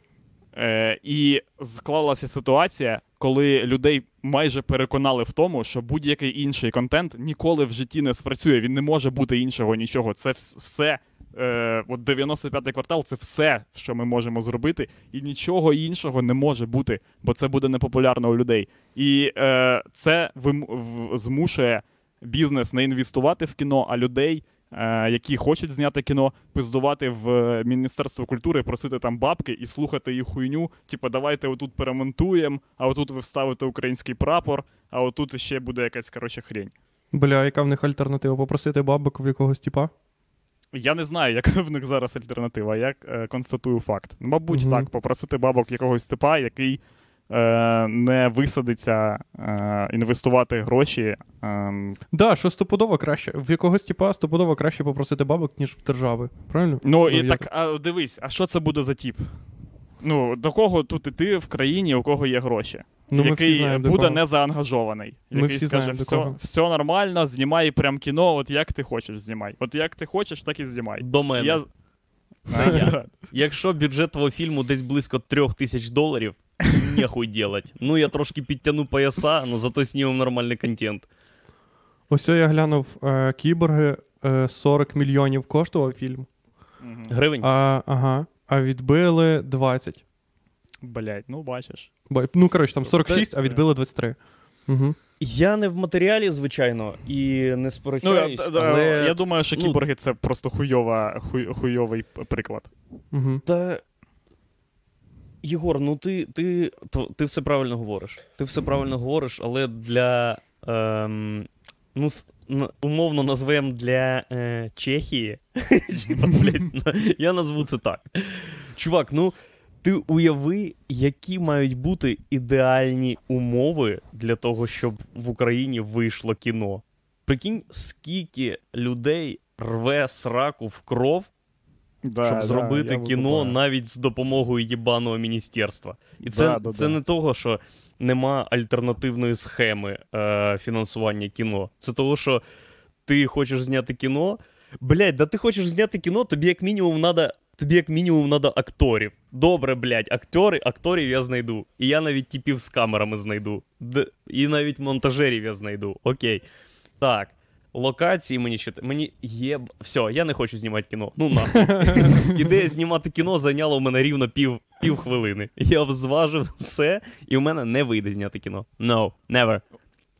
Е, і склалася ситуація, коли людей майже переконали в тому, що будь-який інший контент ніколи в житті не спрацює. Він не може бути іншого нічого. Це все. Е, от 95-й квартал це все, що ми можемо зробити, і нічого іншого не може бути, бо це буде непопулярно у людей. І е, це вим- в- змушує бізнес не інвестувати в кіно, а людей, е, які хочуть зняти кіно, пиздувати в е, Міністерство культури, просити там бабки і слухати їх хуйню. Типу, давайте отут перемонтуємо, а отут ви вставите український прапор, а отут ще буде якась коротше хрень. Бля, яка в них альтернатива? Попросити бабок в якогось типа? Я не знаю, яка в них зараз альтернатива. Я е, констатую факт. Мабуть, Мгм. так, попросити бабок якогось типа, який не висадиться е, інвестувати гроші. Е, Да, що стопудово краще. В якогось типа стопудово краще попросити бабок, ніж в держави. Правильно? Ну і я- так, а дивись, а що це буде за тіп? Ну, до кого тут іти в країні, у кого є гроші, Ну, який знаємо, буде кого. не заангажований, Ми який всі скаже, знаємо, все, все нормально, знімай прям кіно, от як ти хочеш, знімай. От як ти хочеш, так і знімай. До мене. Я... Це я. Якщо бюджет твого фільму десь близько трьох тисяч доларів, нехуй делать. Ну, я трошки підтягну пояса, але зато знімемо нормальний контент. Ось я глянув е, кіборги е, 40 мільйонів коштував фільм. Гривень? А, ага, а відбили 20. Блять, ну бачиш. Бо- Ну, коротше, там 46, а відбили 23. Угу. Я не в матеріалі, звичайно, і не Ну, я, сперечаюсь, але... я думаю, що ну, кіборги це просто хуйова, хуй, хуйовий приклад. Угу. Та... Єгор, ну ти, ти, ти все правильно говориш. Ти все правильно говориш, але для. Ем, ну, умовно назвемо для е, Чехії. Я назву це так. Чувак, ну ти уяви, які мають бути ідеальні умови для того, щоб в Україні вийшло кіно. Прикинь, скільки людей рве сраку в кров Да, щоб да, зробити кіно викупаю. навіть з допомогою єбаного міністерства. І це, Да, це да. не того, що нема альтернативної схеми е, фінансування кіно. Це того, що ти хочеш зняти кіно. Блять, да ти хочеш зняти кіно, тобі як мінімум надо. Тобі як мінімум надо акторів. Добре, блядь, актори, акторів я знайду. І я навіть типів з камерами знайду. Д- і навіть монтажерів я знайду. Окей. Так. Локації мені ще. Мені є. Все, я не хочу знімати кіно. Ну нахуй. Ідея знімати кіно зайняла у мене рівно пів, пів хвилини. Я взважив все, і у мене не вийде зняти кіно. No, never.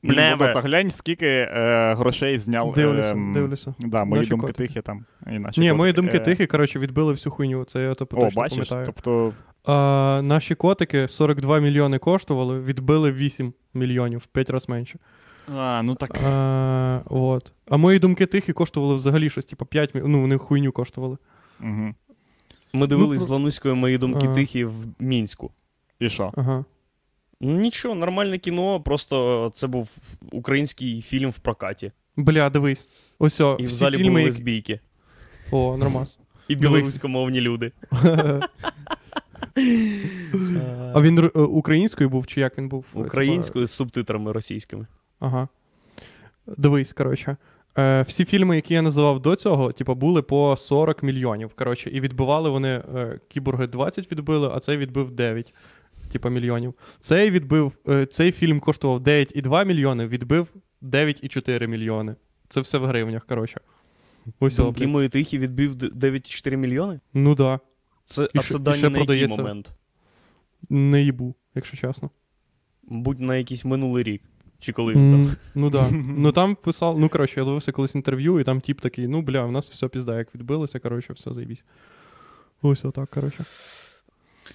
Блін, Never. Владоса, глянь, скільки е, грошей зняв. Дивлюся, ем, дивлюся. Да, мої Наші думки котики. тихі там. І наші Ні, мої думки Е, тихі, коротше, відбили всю хуйню. Це я то О, бачиш, пам'ятаю. тобто А, наші котики 42 мільйони коштували, відбили 8 мільйонів, в 5 разів менше. А, ну так. А, от. а мої думки тихі коштували взагалі щось, типу 5 мільйонів. Ну, вони хуйню коштували. Угу. Ми дивились про- з Лануською мої думки Ага. тихі в Мінську. І що? Ага. Ну нічого, нормальне кіно, просто це був український фільм в прокаті. Бля, дивись. Ось о, І в залі фільми, були які... лесбійки. О, нормас. І білоруськомовні люди. а він е, українською був, чи як він був? Українською з субтитрами російськими. Ага. Дивись, коротше. Е, всі фільми, які я називав до цього, типу, були по 40 мільйонів. Коротше, і відбивали вони е, кіборги 20 відбили, а цей відбив 9 типу, мільйонів. Цей відбив, е, цей фільм коштував 9,2 мільйони, відбив 9,4 мільйони. Це все в гривнях, коротше. Ось Думки мої тихі відбив 9,4 мільйони? Ну да. Це, І а ще- це дані на який момент? Не їбу, якщо чесно. Будь на якийсь минулий рік. Чи коли він там. М, Ну да. Ну там писав, ну коротше, я дивився колись інтерв'ю, і там тіп такий, ну бля, у нас все пізда, як відбилося, коротше, все заїбісь. Ось отак, коротше.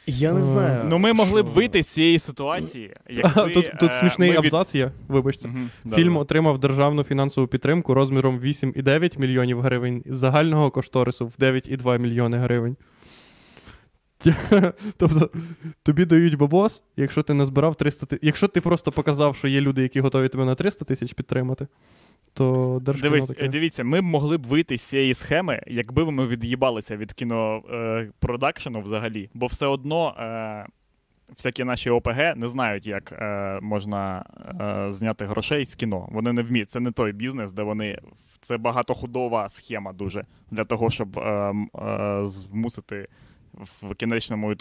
Я не Е, знаю. Ну, ми могли б вийти з цієї ситуації. Якби, тут тут е, смішний ми від- абзац є, вибачте. Да, Фільм да. отримав державну фінансову підтримку розміром 8,9 мільйонів гривень з загального кошторису в 9,2 мільйони гривень. Тобто тобі дають бабос, якщо ти назбирав 300 тисяч. Якщо ти просто показав, що є люди, які готові тебе на 300 тисяч підтримати, то Дивись, таке. дивіться, ми б могли б вийти з цієї схеми, якби ми від'їбалися від кінопродакшену взагалі, бо все одно е, всякі наші ОПГ не знають, як е, можна е, зняти грошей з кіно. Вони не вміють. Це не той бізнес, де вони. Це багатоходова схема дуже для того, щоб е, е, змусити в кінечному е,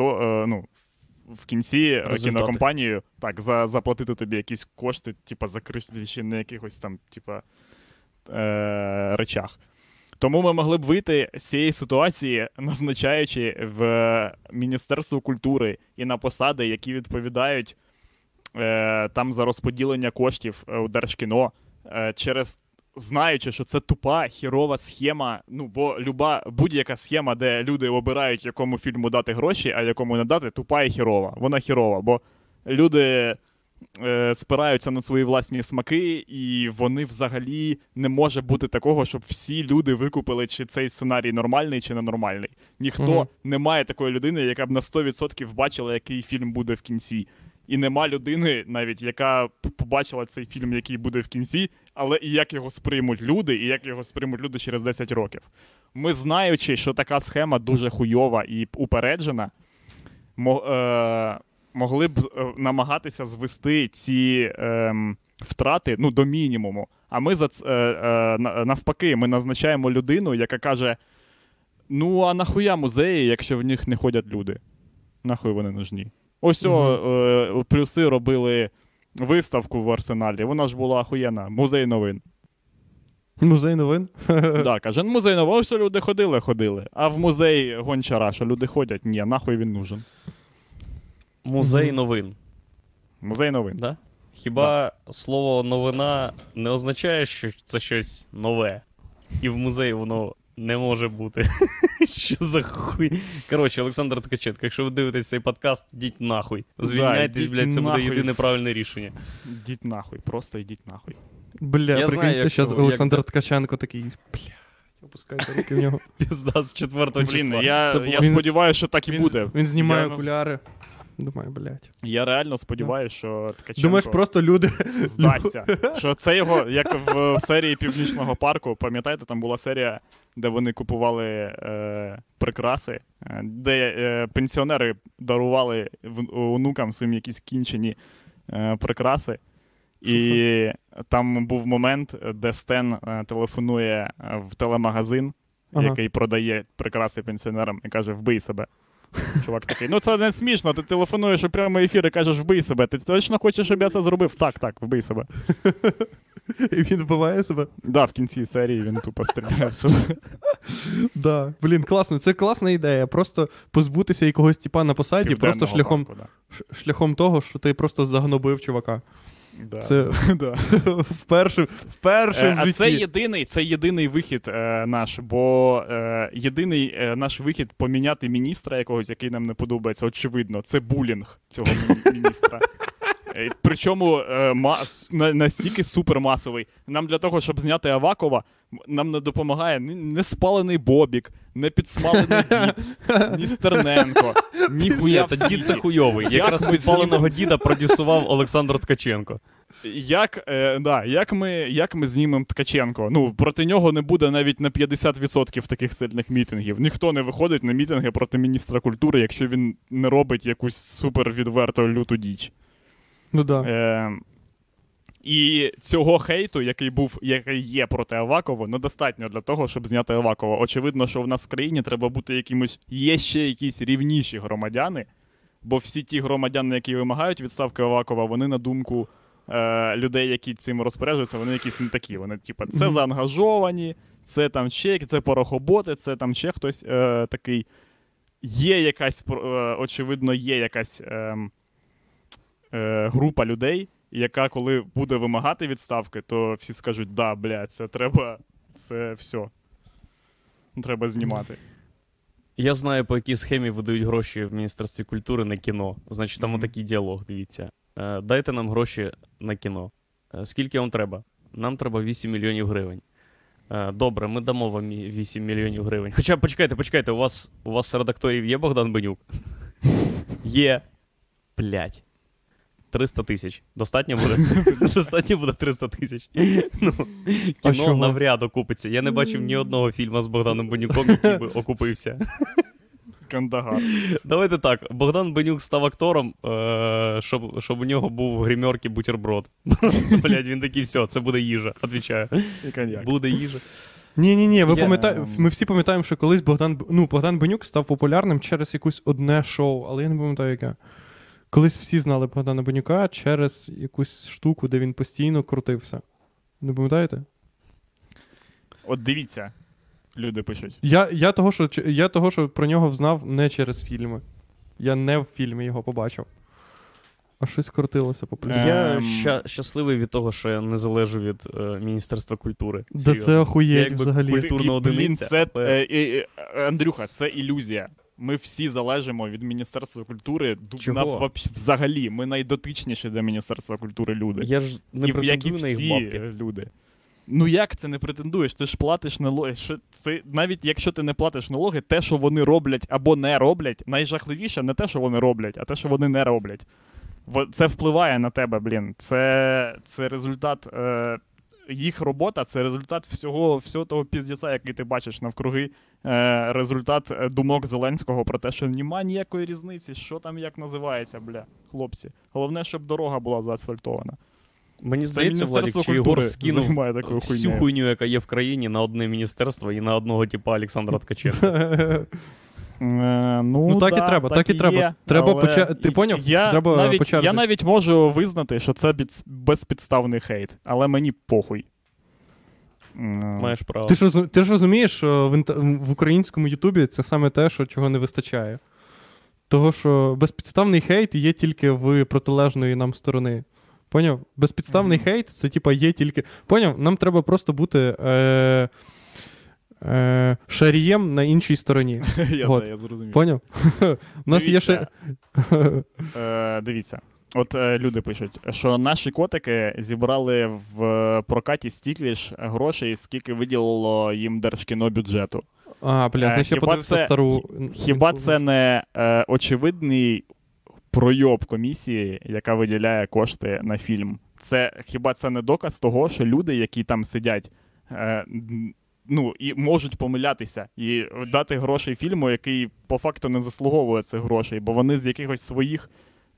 ну, в кінці е, Результати. кінокомпанію так, за, заплатити тобі якісь кошти, типа закрити на якихось там, типа, е, речах. Тому ми могли б вийти з цієї ситуації, назначаючи в Міністерство культури і на посади, які відповідають е, там за розподілення коштів е, у Держкіно, е, через знаючи, що це тупа хірова схема. Ну, бо люба будь-яка схема, де люди обирають, якому фільму дати гроші, а якому не дати, тупа і хірова. Вона хірова, бо люди е, спираються на свої власні смаки, і вони взагалі не може бути такого, щоб всі люди викупили, чи цей сценарій нормальний, чи ненормальний. Ніхто Мгм. не має такої людини, яка б на 100% бачила, який фільм буде в кінці. І нема людини, навіть яка побачила цей фільм, який буде в кінці, але і як його сприймуть люди, і як його сприймуть люди через 10 років. Ми знаючи, що така схема дуже хуйова і упереджена, е, могли б е, намагатися звести ці ем, втрати ну, до мінімуму. А ми за ц- е, е, навпаки, ми назначаємо людину, яка каже: Ну, а нахуя музеї, якщо в них не ходять люди? Нахуй вони нужні. Ось о, е, плюси робили виставку в арсеналі. Вона ж була ахуєнна, музей новин. Музей новин. Да, каже, «Ну, музей новин, ось люди ходили, ходили. А в музей гончара, що люди ходять, ні, нахуй він нужен. Музей новин. Музей новин. Да? Хіба слово новина не означає, що це щось нове? І в музеї воно не може бути. Що за хуй? Коротше, Олександр Ткаченко, якщо ви дивитесь цей подкаст, йдіть нахуй. Звільняйтесь, блядь, це буде єдине правильне рішення. Йдіть нахуй, просто йдіть нахуй. Бля, Я прикиньте, зараз як- Олександр Ткаченко такий. Бля, опускайте руки в нього. Пізда з 4 Блін, числа. я, Це я Він- сподіваюся, що так і Він, буде. він знімає Я окуляри. Думаю, блядь. Я реально сподіваюся, що Ткаченко Думаєш, просто люди. здасться. Що це його, як в серії Північного парку, пам'ятаєте, там була серія, де вони купували е, прикраси, е, де е, пенсіонери дарували онукам своїм якісь кінчені е, прикраси. І там був момент, де Стен е, телефонує е, в телемагазин, Ага. який продає прикраси пенсіонерам, і каже: вбий себе. Чувак такий, ну це не смішно, ти телефонуєш у прямий ефір і кажеш, вбий себе. Ти точно хочеш, щоб я це зробив? Так, так, вбий себе. І він вбиває себе. Да, в кінці серії він тупо стріляє в себе. Да. Блін, класно. Це класна ідея. Просто позбутися якогось типа на посаді, просто шляхом, парку, да. шляхом того, що ти просто загнобив чувака. Да. Це да. вперше, вперше в в А це єдиний, це єдиний вихід е, наш, бо е, єдиний е, наш вихід поміняти міністра якогось, який нам не подобається, очевидно, це булінг цього міністра. Е, Причому е, ма- на- настільки супермасовий. Нам для того, щоб зняти Авакова, нам не допомагає не спалений Бобік, не підсмалений дід, ні Стерненко, ні хуя та дід це хуйовий. Як Якраз ми діда продюсував Олександр Ткаченко. Як, е, да, як, ми, як ми знімемо Ткаченко? Ну, проти нього не буде навіть на 50% таких сильних мітингів. Ніхто не виходить на мітинги проти міністра культури, якщо він не робить якусь супер відверто люту діч. Ну да. Е, і цього хейту, який був, який є проти Авакова, недостатньо для того, щоб зняти Авакова. Очевидно, що в нас в країні треба бути якимось, є ще якісь рівніші громадяни, бо всі ті громадяни, які вимагають відставки Авакова, вони на думку е, людей, які цим розпоряджуються, вони якісь не такі. Вони, типа, це заангажовані, це там ще, це порохоботи, це там ще хтось е, такий. Є якась, е, очевидно, є якась ем, е, група людей, яка, коли буде вимагати відставки, то всі скажуть: да, бля, це треба, це все. Треба знімати. Я знаю, по якій схемі видають гроші в Міністерстві культури на кіно. Значить, там Мгм. отакий діалог, дивіться. Е, Дайте нам гроші на кіно. Е, Скільки вам треба? Нам треба 8 мільйонів гривень. Е, Добре, ми дамо вам 8 мільйонів гривень. Хоча почекайте, почекайте, у вас у вас серед акторів є Богдан Бенюк? Є. Блять. 300 тисяч. Достатньо буде? Достатньо буде 300 тисяч. Ну, кіно навряд окупиться. Я не бачив ні одного фільму з Богданом Бенюком, який би окупився. Кандагар. Давайте так. Богдан Бенюк став актором, е- щоб, щоб у нього був в гримерці бутерброд. Блядь, він такий, все, це буде їжа. Отвічаю. І коньяк. Буде їжа. Ні, ні, ні. Ви пам'ятаєте, ми всі пам'ятаємо, що колись Богдан ну, Богдан Бенюк став популярним через якусь одне шоу, але я не пам'ятаю, яке. Колись всі знали Богдана Бенюка через якусь штуку, де він постійно крутився. Не пам'ятаєте? От дивіться, люди пишуть. Я, я, того, що, я того, що про нього взнав не через фільми. Я не в фільмі його побачив. А щось крутилося по плюсу. Я Ем. ща- щасливий від того, що я не залежу від е, Міністерства культури. Да Серйозно. це Я охуєть якби взагалі. культ- Культурна Блін, Це, але- е, е, е, Андрюха, це ілюзія. Ми всі залежимо від Міністерства культури. Чого? на- взагалі, ми найдотичніші до Міністерства культури люди. Я ж не і, як і претендую на їх бабки. е, люди. Ну як це не претендуєш? Ти ж платиш налоги. Що це навіть якщо ти не платиш налоги, те, що вони роблять або не роблять, найжахливіше не те, що вони роблять, а те, що вони не роблять. Це впливає на тебе, блін. Це, це результат. Е, їх робота це результат всього, всього того піздіця, який ти бачиш навкруги. Е, результат е, думок Зеленського про те, що нема ніякої різниці, що там як називається, бля, хлопці. Головне, щоб дорога була заасфальтована. Мені здається, Владик, що Єгор скинув всю хуйню, яка є в країні, на одне міністерство і на одного типа Олександра Ткаченка. Е, ну, Ну, так і да, треба, так і треба. є, Треба але поча- ти поняв? Я, Треба навіть, по черзі. я навіть можу визнати, що це біц- безпідставний хейт, але мені похуй. М, Маєш право. Ти ж, розу- ти ж розумієш, що в, інт- в українському Ютубі це саме те, що чого не вистачає. Того, що безпідставний хейт є тільки в протилежної нам сторони. Поняв? Безпідставний Мгм. хейт це типа є тільки. Поняв? Нам треба просто бути е, е, шарієм на іншій стороні. я, От. я зрозумів. Поняв? У нас є ще. Дивіться. Е, дивіться. От е, люди пишуть, що наші котики зібрали в е, прокаті стільки ж грошей, скільки виділило їм держкіно бюджету. А, бля, Е, значить я подивився це- стару. Хіба це не е, очевидний пройоб комісії, яка виділяє кошти на фільм? Це хіба це не доказ того, що люди, які там сидять, е, ну і можуть помилятися і дати грошей фільму, який по факту не заслуговує цих грошей, бо вони з якихось своїх.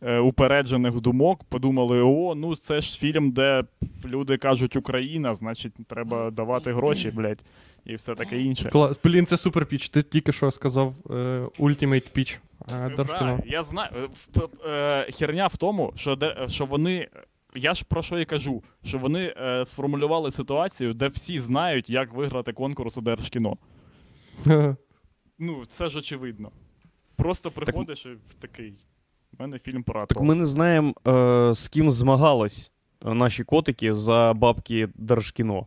е, Упереджених думок подумали: о, ну це ж фільм, де люди кажуть Україна, значить, треба давати гроші, блядь, і все таке інше. Клас. Блін, це супер піч. Ти тільки що сказав е, Ultimate Pitch. е, Да, я знаю. Е, е, Херня в тому, що, де, що вони. Я ж про що і кажу, що вони е, сформулювали ситуацію, де всі знають, як виграти конкурс у Держкіно. Ну, це ж очевидно. Просто приходиш і такий. У мене фільм про Так ми не знаємо, е, з ким змагались наші котики за бабки Держкіно.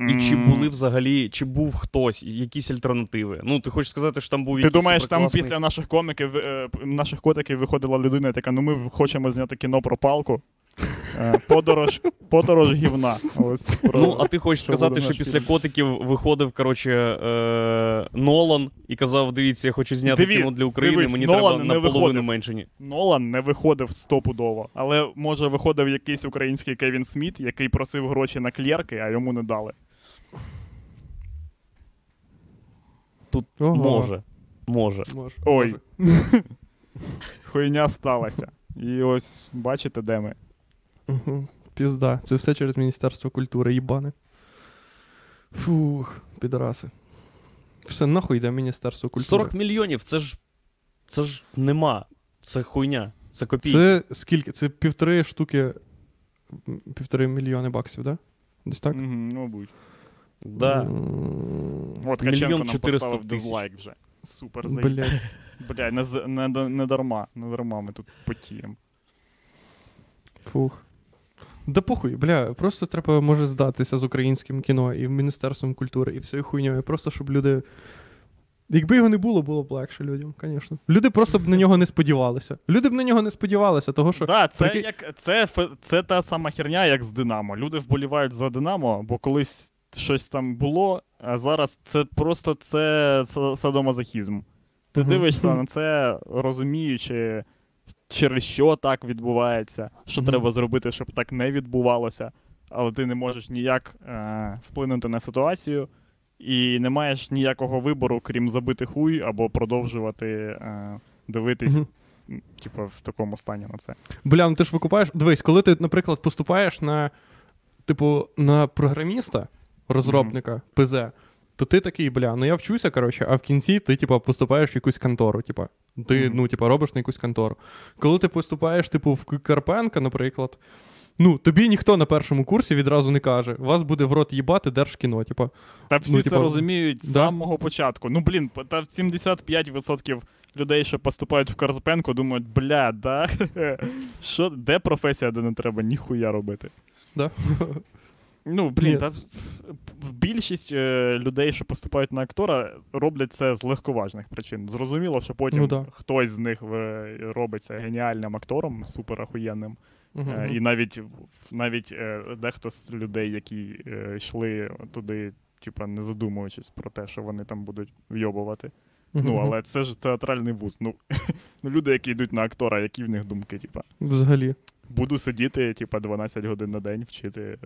І чи були взагалі, чи був хтось, якісь альтернативи? Ну, ти хочеш сказати, що там був Ти думаєш, там після наших коміків, е, наших котиків виходила людина така, ну ми хочемо зняти кіно про палку. Е, Подорож, подорож гівна. Ось про... Ну, а ти хочеш що сказати, що після фільм. котиків виходив, коротше, е- Нолан і казав: дивіться, я хочу зняти Дивись, кіно для України, дивись, мені Нолан треба не наполовину менше. Ні. Нолан не виходив стопудово, але може виходив якийсь український Кевін Сміт, який просив гроші на клерки, а йому не дали. Тут Ого. може. Може. Може, Ой. може. Хуйня сталася. І ось бачите, де ми. Мгм. Пізда. Це все через Міністерство культури, їбане. Фух, підраси. Все нахуй йде Міністерство культури. 40 мільйонів це ж. Це ж нема. Це хуйня. Це копійки. Це скільки? Це півтори штуки. Півтори мільйони баксів, да? Десь так? Мгм, мабуть. Да. От Каченко нам 400 поставив дизлайк вже. Супер заїб. Блять. Бля, не, не, не дарма, не дарма ми тут потіємо. Фух. Да похуй, бля, просто треба може здатися з українським кіно і Міністерством культури, і всією хуйньою. Просто щоб люди. Якби його не було, було б легше людям, звісно. Люди просто б на нього не сподівалися. Люди б на нього не сподівалися, того що. Да, це, прикинь- як, це, це та сама херня, як з Динамо. Люди вболівають за Динамо, бо колись щось там було, а зараз це просто це, садомазохізм. Ти дивишся на це, розуміючи, через що так відбувається, що треба зробити, щоб так не відбувалося, але ти не можеш ніяк е, вплинути на ситуацію. І не маєш ніякого вибору, крім забити хуй або продовжувати е, дивитись, м, типу, в такому стані на це. Бля, ну ти ж викупаєш. Дивись, коли ти, наприклад, поступаєш на, типу, на програміста, розробника ПЗ, то ти такий, бля, ну я вчуся, коротше, а в кінці ти, типу, поступаєш в якусь контору. Типу, ти, ну, типу, робиш на якусь контору. Коли ти поступаєш, типу, в Карпенка, наприклад. Ну, тобі ніхто на першому курсі відразу не каже, вас буде в рот їбати держкіно. Типу, Та всі Ну, це типа, розуміють з да. самого початку. Ну, блін, та 75% людей, що поступають в Карпенко, думають, бля, да? Що, де професія, де не треба ніхуя робити? да? Ну, блін, та більшість е, людей, що поступають на актора, роблять це з легковажних причин. Зрозуміло, що потім Ну, да. хтось з них е, робиться геніальним актором, супер охуєнним. Мгм, Е. І навіть навіть е, дехто з людей, які е, йшли туди, типа, не задумуючись про те, що вони там будуть вйобувати. Ну, але це ж театральний вуз. Ну, ну люди, які йдуть на актора, які в них думки, типа, Взагалі. буду сидіти, типа, 12 годин на день вчити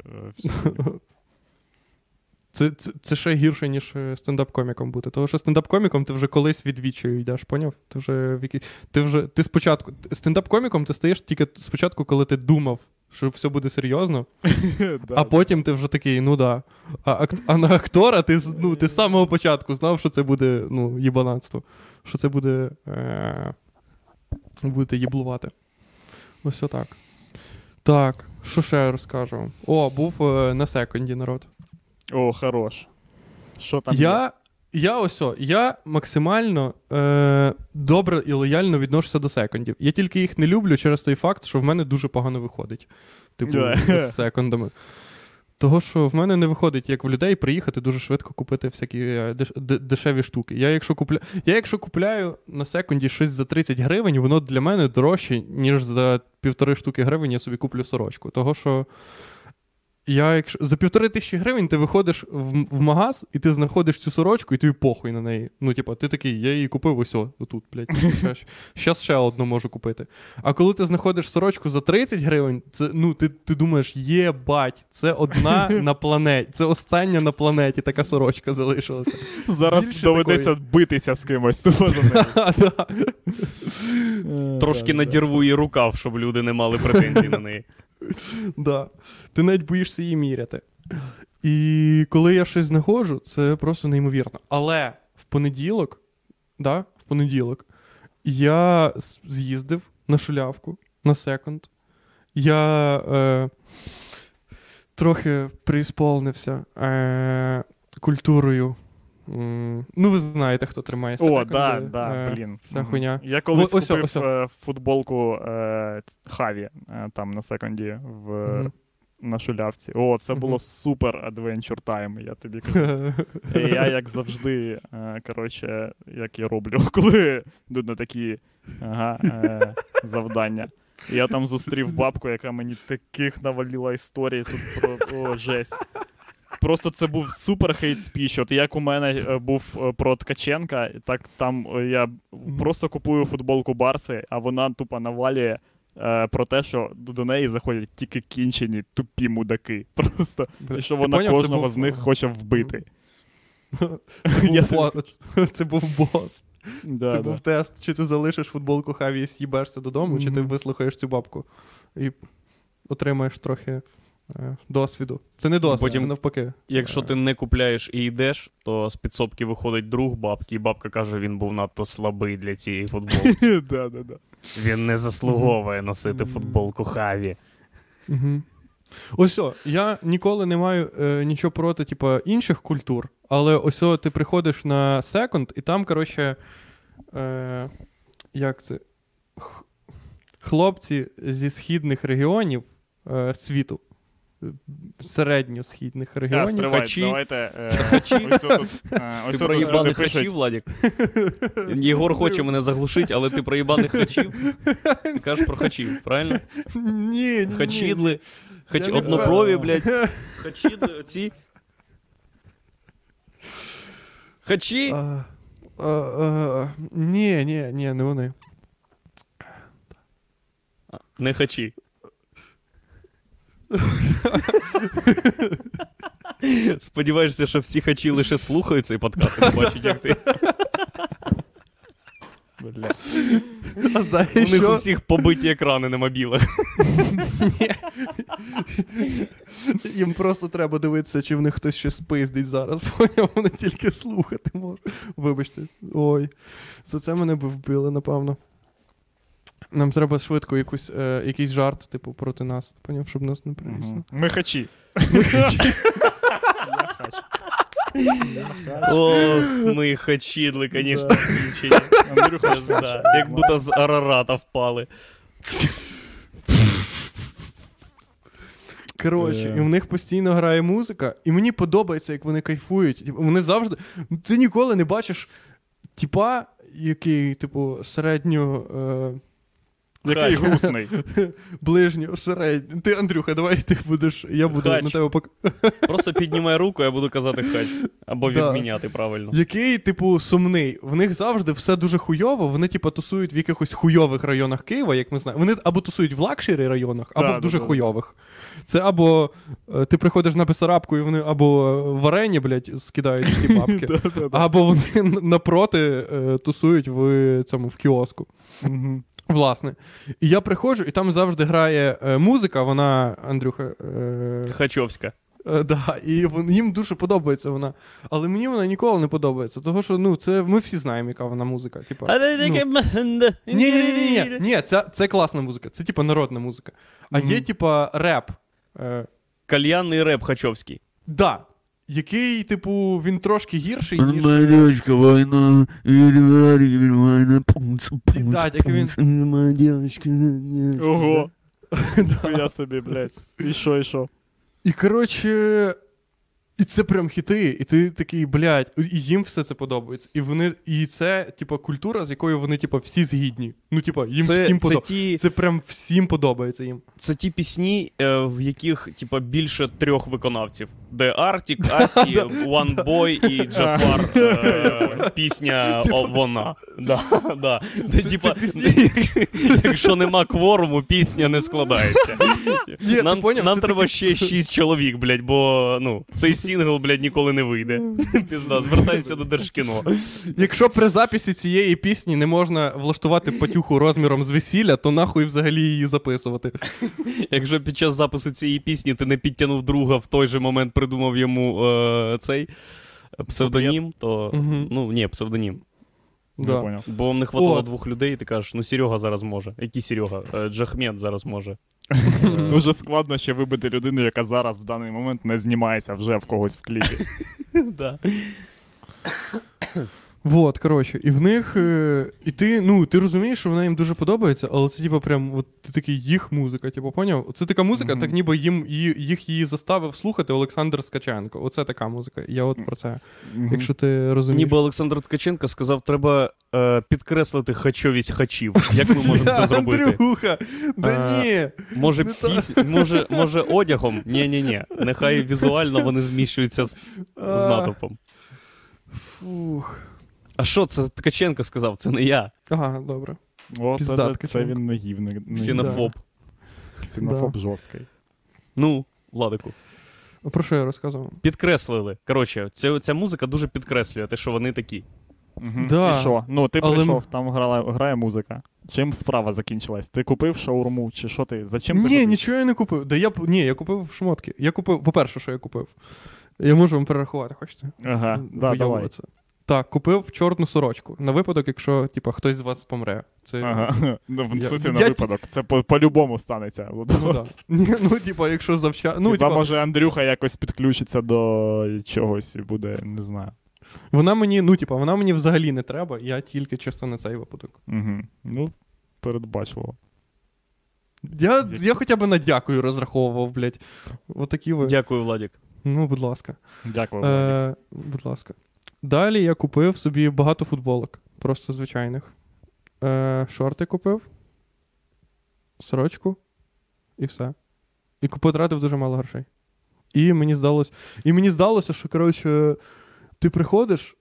е, Це, це, це ще гірше, ніж е, стендап-коміком бути. Тому що стендап-коміком ти вже колись від відчаю йдеш, поняв? Ти вже в які... ти вже ти спочатку. Стендап-коміком ти стаєш тільки спочатку, коли ти думав, що все буде серйозно, а потім ти вже такий, ну да. А, а на актора ти, з- ну, ти з самого початку знав, що це буде ну, їбанатство. Що це буде. Е... Будете їблувати. Ось отак. Так, що ще я розкажу? О, був е, на секунді народ. О, хорош. Що там? є? Я, ось, о, я максимально е, добре і лояльно відношуся до секондів. Я тільки їх не люблю через той факт, що в мене дуже погано виходить. Типу, Да. з секондами. Того, що в мене не виходить, як в людей, приїхати дуже швидко купити всякі е, деш- де- дешеві штуки. Я якщо, купля... я якщо купляю на секунді щось за 30 гривень, воно для мене дорожче, ніж за півтори штуки гривень я собі куплю сорочку. Того, що я, якщо за півтори тисячі гривень ти виходиш в, в магаз, і ти знаходиш цю сорочку, і тобі похуй на неї. Ну, типа, ти такий, я її купив ось о, отут, блядь. Щас ще одну можу купити. А коли ти знаходиш сорочку за 30 гривень, це ну ти, ти думаєш, єбать, це одна на планеті, це остання на планеті така сорочка залишилася. Зараз більше доведеться битися з кимось. Ха, да. Трошки надірву її рукав, щоб люди не мали претензій на неї. Да. Ти навіть боїшся її міряти. І коли я щось знаходжу, це просто неймовірно. Але в понеділок, да, в понеділок, я з'їздив на шулявку на секунд. Я е, трохи приісполнився е, культурою Ну, ви знаєте, хто тримає О, секонди, да, да, е, блін. Вся хуйня. Я колись ось купив ось о. е, футболку е, Хаві е, там на секунді в, Мгм. на шулявці. О, це було Мгм. супер адвенчур тайм, я тобі кажу. І я, як завжди, е, коротше, як я роблю, коли йду на такі ага, е, завдання. Я там зустрів бабку, яка мені таких навалила історій тут про о, жесть. Просто це був супер хейт спіч. От як у мене е, був е, про Ткаченка, так там е, я просто купую футболку Барси, а вона тупо навалює е, про те, що до неї заходять тільки кінчені тупі мудаки. Просто і що вона поняв, кожного був- з них хоче вбити. Це Я був бос. Це був бос. Да, Це да. був тест, чи ти залишиш футболку Хаві і з'їбешся додому, чи ти вислухаєш цю бабку і отримаєш трохи досвіду. Це не досвід, Потім- це навпаки. Якщо ти не купляєш і йдеш, то з підсобки виходить друг бабки, і бабка каже, він був надто слабий для цієї футболки. да, да, да. Він не заслуговує носити футболку Хаві. Ось я ніколи не маю е, нічого проти, типу, інших культур, але ось о, ти приходиш на секонд, і там, коротше, е, як це? Хлопці зі східних регіонів е, світу, е, середньосхідних регіонів. стривай, хачі. давайте. е, Ось тут, е, Ти ось про тут люди їбаних пишуть. хачів, Владік? Єгор хоче мене заглушити, але ти про їбаних хачів? Ти кажеш про хачів, правильно? Ні, ні. Хачідли, хач... Одноброві, блядь. Хачідли, оці. Хачі? А, а, а, Ні, ні, ні, не вони. Не хачі. Сподіваєшся, що всі хачі лише слухають цей подкаст і не бачать, як ти. Бля. А знаєш, У них у всіх побиті екрани на мобілах. Їм просто треба дивитися, чи в них хтось щось пиздить зараз. Поняв, вони тільки слухати можуть. Вибачте. Ой. За це мене б вбили, напевно. Нам треба швидко якусь, е, якийсь жарт, типу, проти нас. Поняв, щоб нас не привіз. Мгм. Ми хачі. Я хач. Ох, ми хачідли, звісно, кінчені. Андрюха. Як будто з Арарата впали. Коротше, Е. і в них постійно грає музика, і мені подобається, як вони кайфують. Типу, Вони завжди. Ти ніколи не бачиш типа, який, типу, середньо. Е... Який грустний. Ближньо, середньо. Ти, Андрюха, давай ти будеш. Я буду Хач. на тебе пок... Просто піднімай руку, я буду казати хач. Або Да. відміняти правильно. Який, типу, сумний. В них завжди все дуже хуйово. Вони, типу, тусують в якихось хуйових районах Києва, як ми знаємо. Вони або тусують в luxury районах, або Да, в дуже да. хуйових. Це або е, ти приходиш на Бесарабку, і вони або варені, блядь, скидають всі бабки. Або вони напроти е, тусують в цьому в кіоску. Власне. І я приходжу, і там завжди грає е, музика, вона, Андрюха. Е, Хачовська. Е, да, і вон, їм дуже подобається вона. Але мені вона ніколи не подобається. Того, що ну, це ми всі знаємо, яка вона музика. Типа, ну, ні, ні, ні, ні, ні, ні, це, це класна музика, це типа народна музика. А є, типа, реп. Е, Кальянний реп хачовський. да, який, типу, він трошки гірший, ніж. е, девочка, война, война, пунц, пунц, Да, як він- моя девочка, Ого. Я собі, блядь. І що, і що? І коротше. І це прям хіти, і ти такий, блядь, і їм все це подобається. І вони, і це, типа, культура, з якою вони, типа, всі згідні. Ну, типа, їм Це, всім це, подобається. ті, Це прям всім подобається їм. це ті пісні, е, в яких типа, більше трьох виконавців: де Артік, Асті, One Boy і Джафар. Е, пісня вона. Да, да. Де, типа, якщо нема кворуму, пісня не складається. Нам нам треба ще шість чоловік, блядь, бо ну, цей сингл, блядь, ніколи не вийде. Пізда, звертайся до Держкіно. Якщо при записі цієї пісні не можна влаштувати патюху розміром з весілля, то нахуй взагалі її записувати. Якщо під час запису цієї пісні ти не підтягнув друга в той же момент придумав йому е, цей псевдонім, то угу. ну ні, псевдонім. Да. Не Бо вам не хватало О. двох людей, і ти кажеш, ну Серега зараз може. Який Серега? Е, Джахмед зараз може. Дуже складно ще вибити людину, яка зараз в даний момент не знімається вже в когось в кліпі. да. Вот, коротше, і в них. е, І ти, ну, ти розумієш, що вона їм дуже подобається, але це, типу, прям от ти такий їх музика, типу, поняв? Це така музика, Мгм. так ніби їм їх її заставив слухати Олександр Скаченко. Оце така музика. Я от про це. Мгм. Якщо ти розумієш. Ніби Олександр Ткаченко сказав, треба е, підкреслити хачовість хачів. Як ми можемо це зробити? Андрюха, да ні. Може, може, може, одягом? Ні, ні, ні. Нехай візуально вони зміщуються з, натовпом. Фух. А що це Ткаченко сказав? Це не я. Ага, добре. О, Піздатка, це, це він наївник. Ксенофоб. Ксенофоб жорсткий. Ну, Владику. Про що я розказував? Підкреслили. Коротше, ця, ця музика дуже підкреслює те, що вони такі. Угу. Да. І що? Ну, ти Але прийшов, там грала, грає музика. Чим справа закінчилась? Ти купив шаурму, чи що ти? Зачем ти Ні, купив? нічого я не купив. Да я, ні, я купив шмотки. Я купив, по-перше, що я купив. Я можу вам перерахувати, хочете? Ага, да, давай. вийобуватися. Так, купив чорну сорочку. На випадок, якщо типа, хтось з вас помре. Це... Ага. Ну, в Я- сенсі я на випадок. Це по- по-любому станеться. Ну, да. Ні, ну, типа, якщо завча... ну, Хіба типа, може Андрюха якось підключиться до чогось і буде, не знаю. вона мені, ну, типа, вона мені взагалі не треба, я тільки чисто на цей випадок. Угу. Ну, передбачливо. Я, Як- я хоча б на дякую розраховував, блядь. Отакі ви. Дякую, Владік. Ну, будь ласка. Дякую. Владик. Е, будь ласка. Далі я купив собі багато футболок, просто звичайних. Е, шорти купив, сорочку і все. І потратив дуже мало грошей. І мені здалося, і мені здалося, що, коротше, ти приходиш.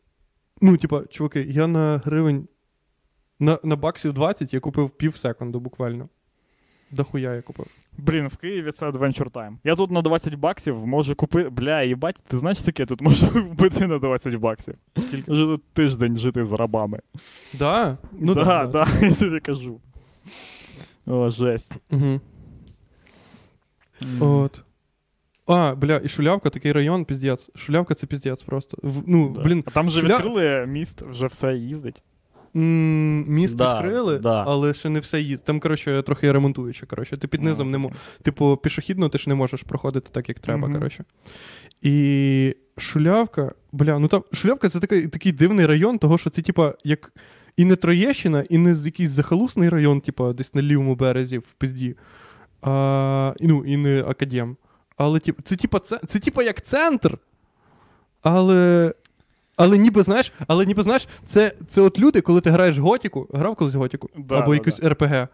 Ну, типа, чуваки, я на гривень. На, на баксів 20 я купив пів секунду буквально. Дохуя я купив. Блін, в Києві це Adventure Time. Я тут на 20 баксів можу купити. Бля, їбать, ти знаєш, скільки я тут можу купити на 20 баксів? Скільки? Можу тут тиждень жити з рабами. Да? Ну, да, да, да, я тобі кажу. О, жесть. Угу. От. А, бля, і шулявка такий район, піздець. Шулявка це піздець просто. В, ну, Да. блін, А там же шля- відкрили міст, вже все їздить. М, міст Да, відкрили, да. але ще не все їздить. Там, коротше, трохи ремонтуючи. Коротше, ти під низом не мо... Типу, пішохідно ти ж не можеш проходити так, як треба, Мгм. коротше. І шулявка, бля, ну там шулявка це такий, такий дивний район, того що це, типа, як і не Троєщина, і не якийсь захалусний район, типа, десь на лівому березі в пизді. А, ну, і не академ. Але тип, це, типа, це, це типа як центр. Але. Але ніби знаєш, але ніби знаєш, це, це от люди, коли ти граєш готіку, грав колись готіку, Да, або да, якусь да. РПГ.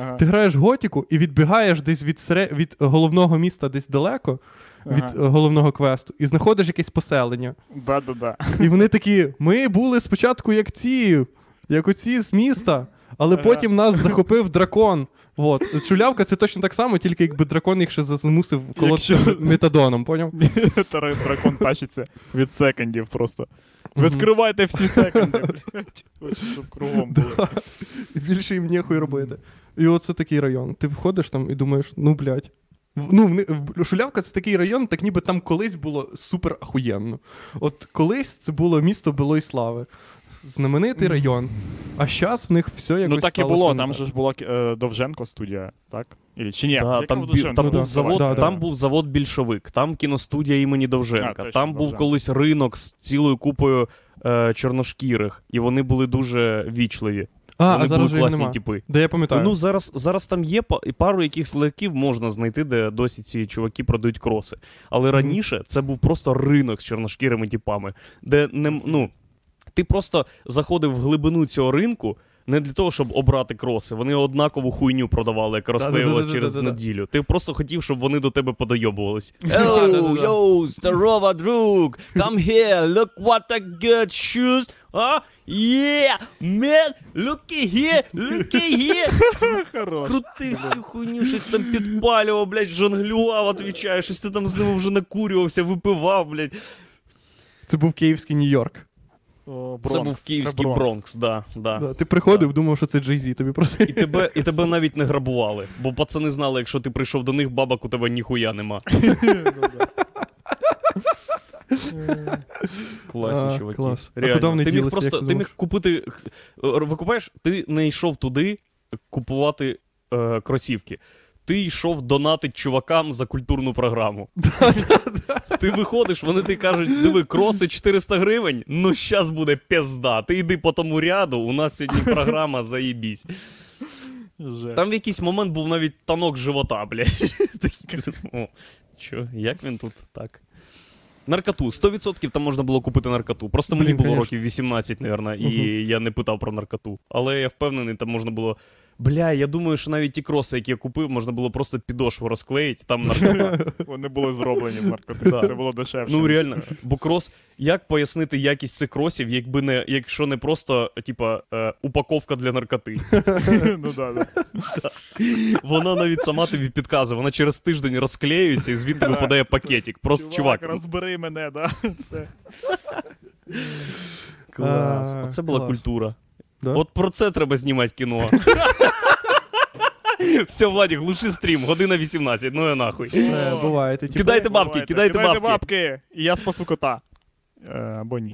Ага. Ти граєш готіку і відбігаєш десь від, сере... від головного міста десь далеко, Ага. від головного квесту, і знаходиш якесь поселення. Да-да-да. І вони такі: ми були спочатку як ці, як оці з міста, але потім нас захопив дракон. От. Чулявка це точно так само, тільки якби дракон їх ще змусив колотися Якщо- метадоном, поняв? Дракон тащиться від секондів просто. Відкривайте всі секонди, блядь. От Щоб кругом було. Більше їм ніхуй робити. І оце такий район. Ти входиш там і думаєш, ну блядь. В- Ну, в- Шулявка це такий район, так ніби там колись було супер ахуєнно. От колись це було місто Белої Слави. Знаменитий район. А зараз в них все якось Ну так і було, там же ж була е, Довженко студія, так? Ілі, чи ні? Да, там, бі- там, Ну, був да. завод, Да, да. там був завод більшовик, там кіностудія імені Довженка. А, точно, там був Довженко. колись ринок з цілою купою е, чорношкірих, і вони були дуже вічливі. А, вони а зараз були класні нема. типи. Де я пам'ятаю. Ну зараз, зараз там є пару якихось ларьків можна знайти, де досі ці чуваки продають кроси. Але раніше це був просто ринок з чорношкірими типами, де не ну, ти просто заходив в глибину цього ринку. Не для того, щоб обрати кроси. Вони однакову хуйню продавали, яка розклеювалась через неділю. Ти просто хотів, щоб вони до тебе подойобувались. Йоу, йоу, здорова, друг! Come here, look what I got shoes! А? Yeah, man, looky here, looky here! Хорош. Крути всю хуйню, щось там підпалював, блядь, жонглював, отвічаю, щось ти там з ними вже накурювався, випивав, блядь. Це був київський Нью-Йорк. О, Це був київський Бронкс. Бронкс, да, да. Да, ти приходив, думав, що це Jay-Z, тобі просто. І тебе, і тебе навіть не грабували, бо пацани знали, якщо ти прийшов до них, бабок у тебе ніхуя нема. Класні чуваки. клас. Реально. ти міг просто ти міг купити. е, Викупаєш, ти не йшов туди купувати е, кросівки. Ти йшов донатить чувакам за культурну програму. Ти виходиш, вони тобі кажуть, диви, кроси 400 гривень, ну щас буде пізда. Ти йди по тому ряду, у нас сьогодні програма заєбісь. Там в якийсь момент був навіть танок живота, блядь. О, що, як він тут так? Наркоту. 100% там можна було купити наркоту. Просто мені Блін, було конечно. років 18, мабуть, і Мгм. я не питав про наркоту. Але я впевнений, там можна було. Бля, я думаю, що навіть ті кроси, які я купив, можна було просто підошву розклеїти, там наркота. Вони були зроблені в наркотику. Да. Це було дешевше. Ну реально, бо крос. Як пояснити якість цих кросів, якби не, якщо не просто, типа, е, упаковка для наркоти? ну, да, да. Вона навіть сама тобі підказує, вона через тиждень розклеюється і звідти випадає пакетик. Просто чувак. розбери мене, да. Це. Клас. А, Оце була культура. Да? От про це треба знімати кіно. Все, Владі, глуши стрім, година 18, ну і нахуй. Е, буває, ти, типу, Кидайте бабки, кидайте бабки. бабки. І я спасу кота. Е, або ні.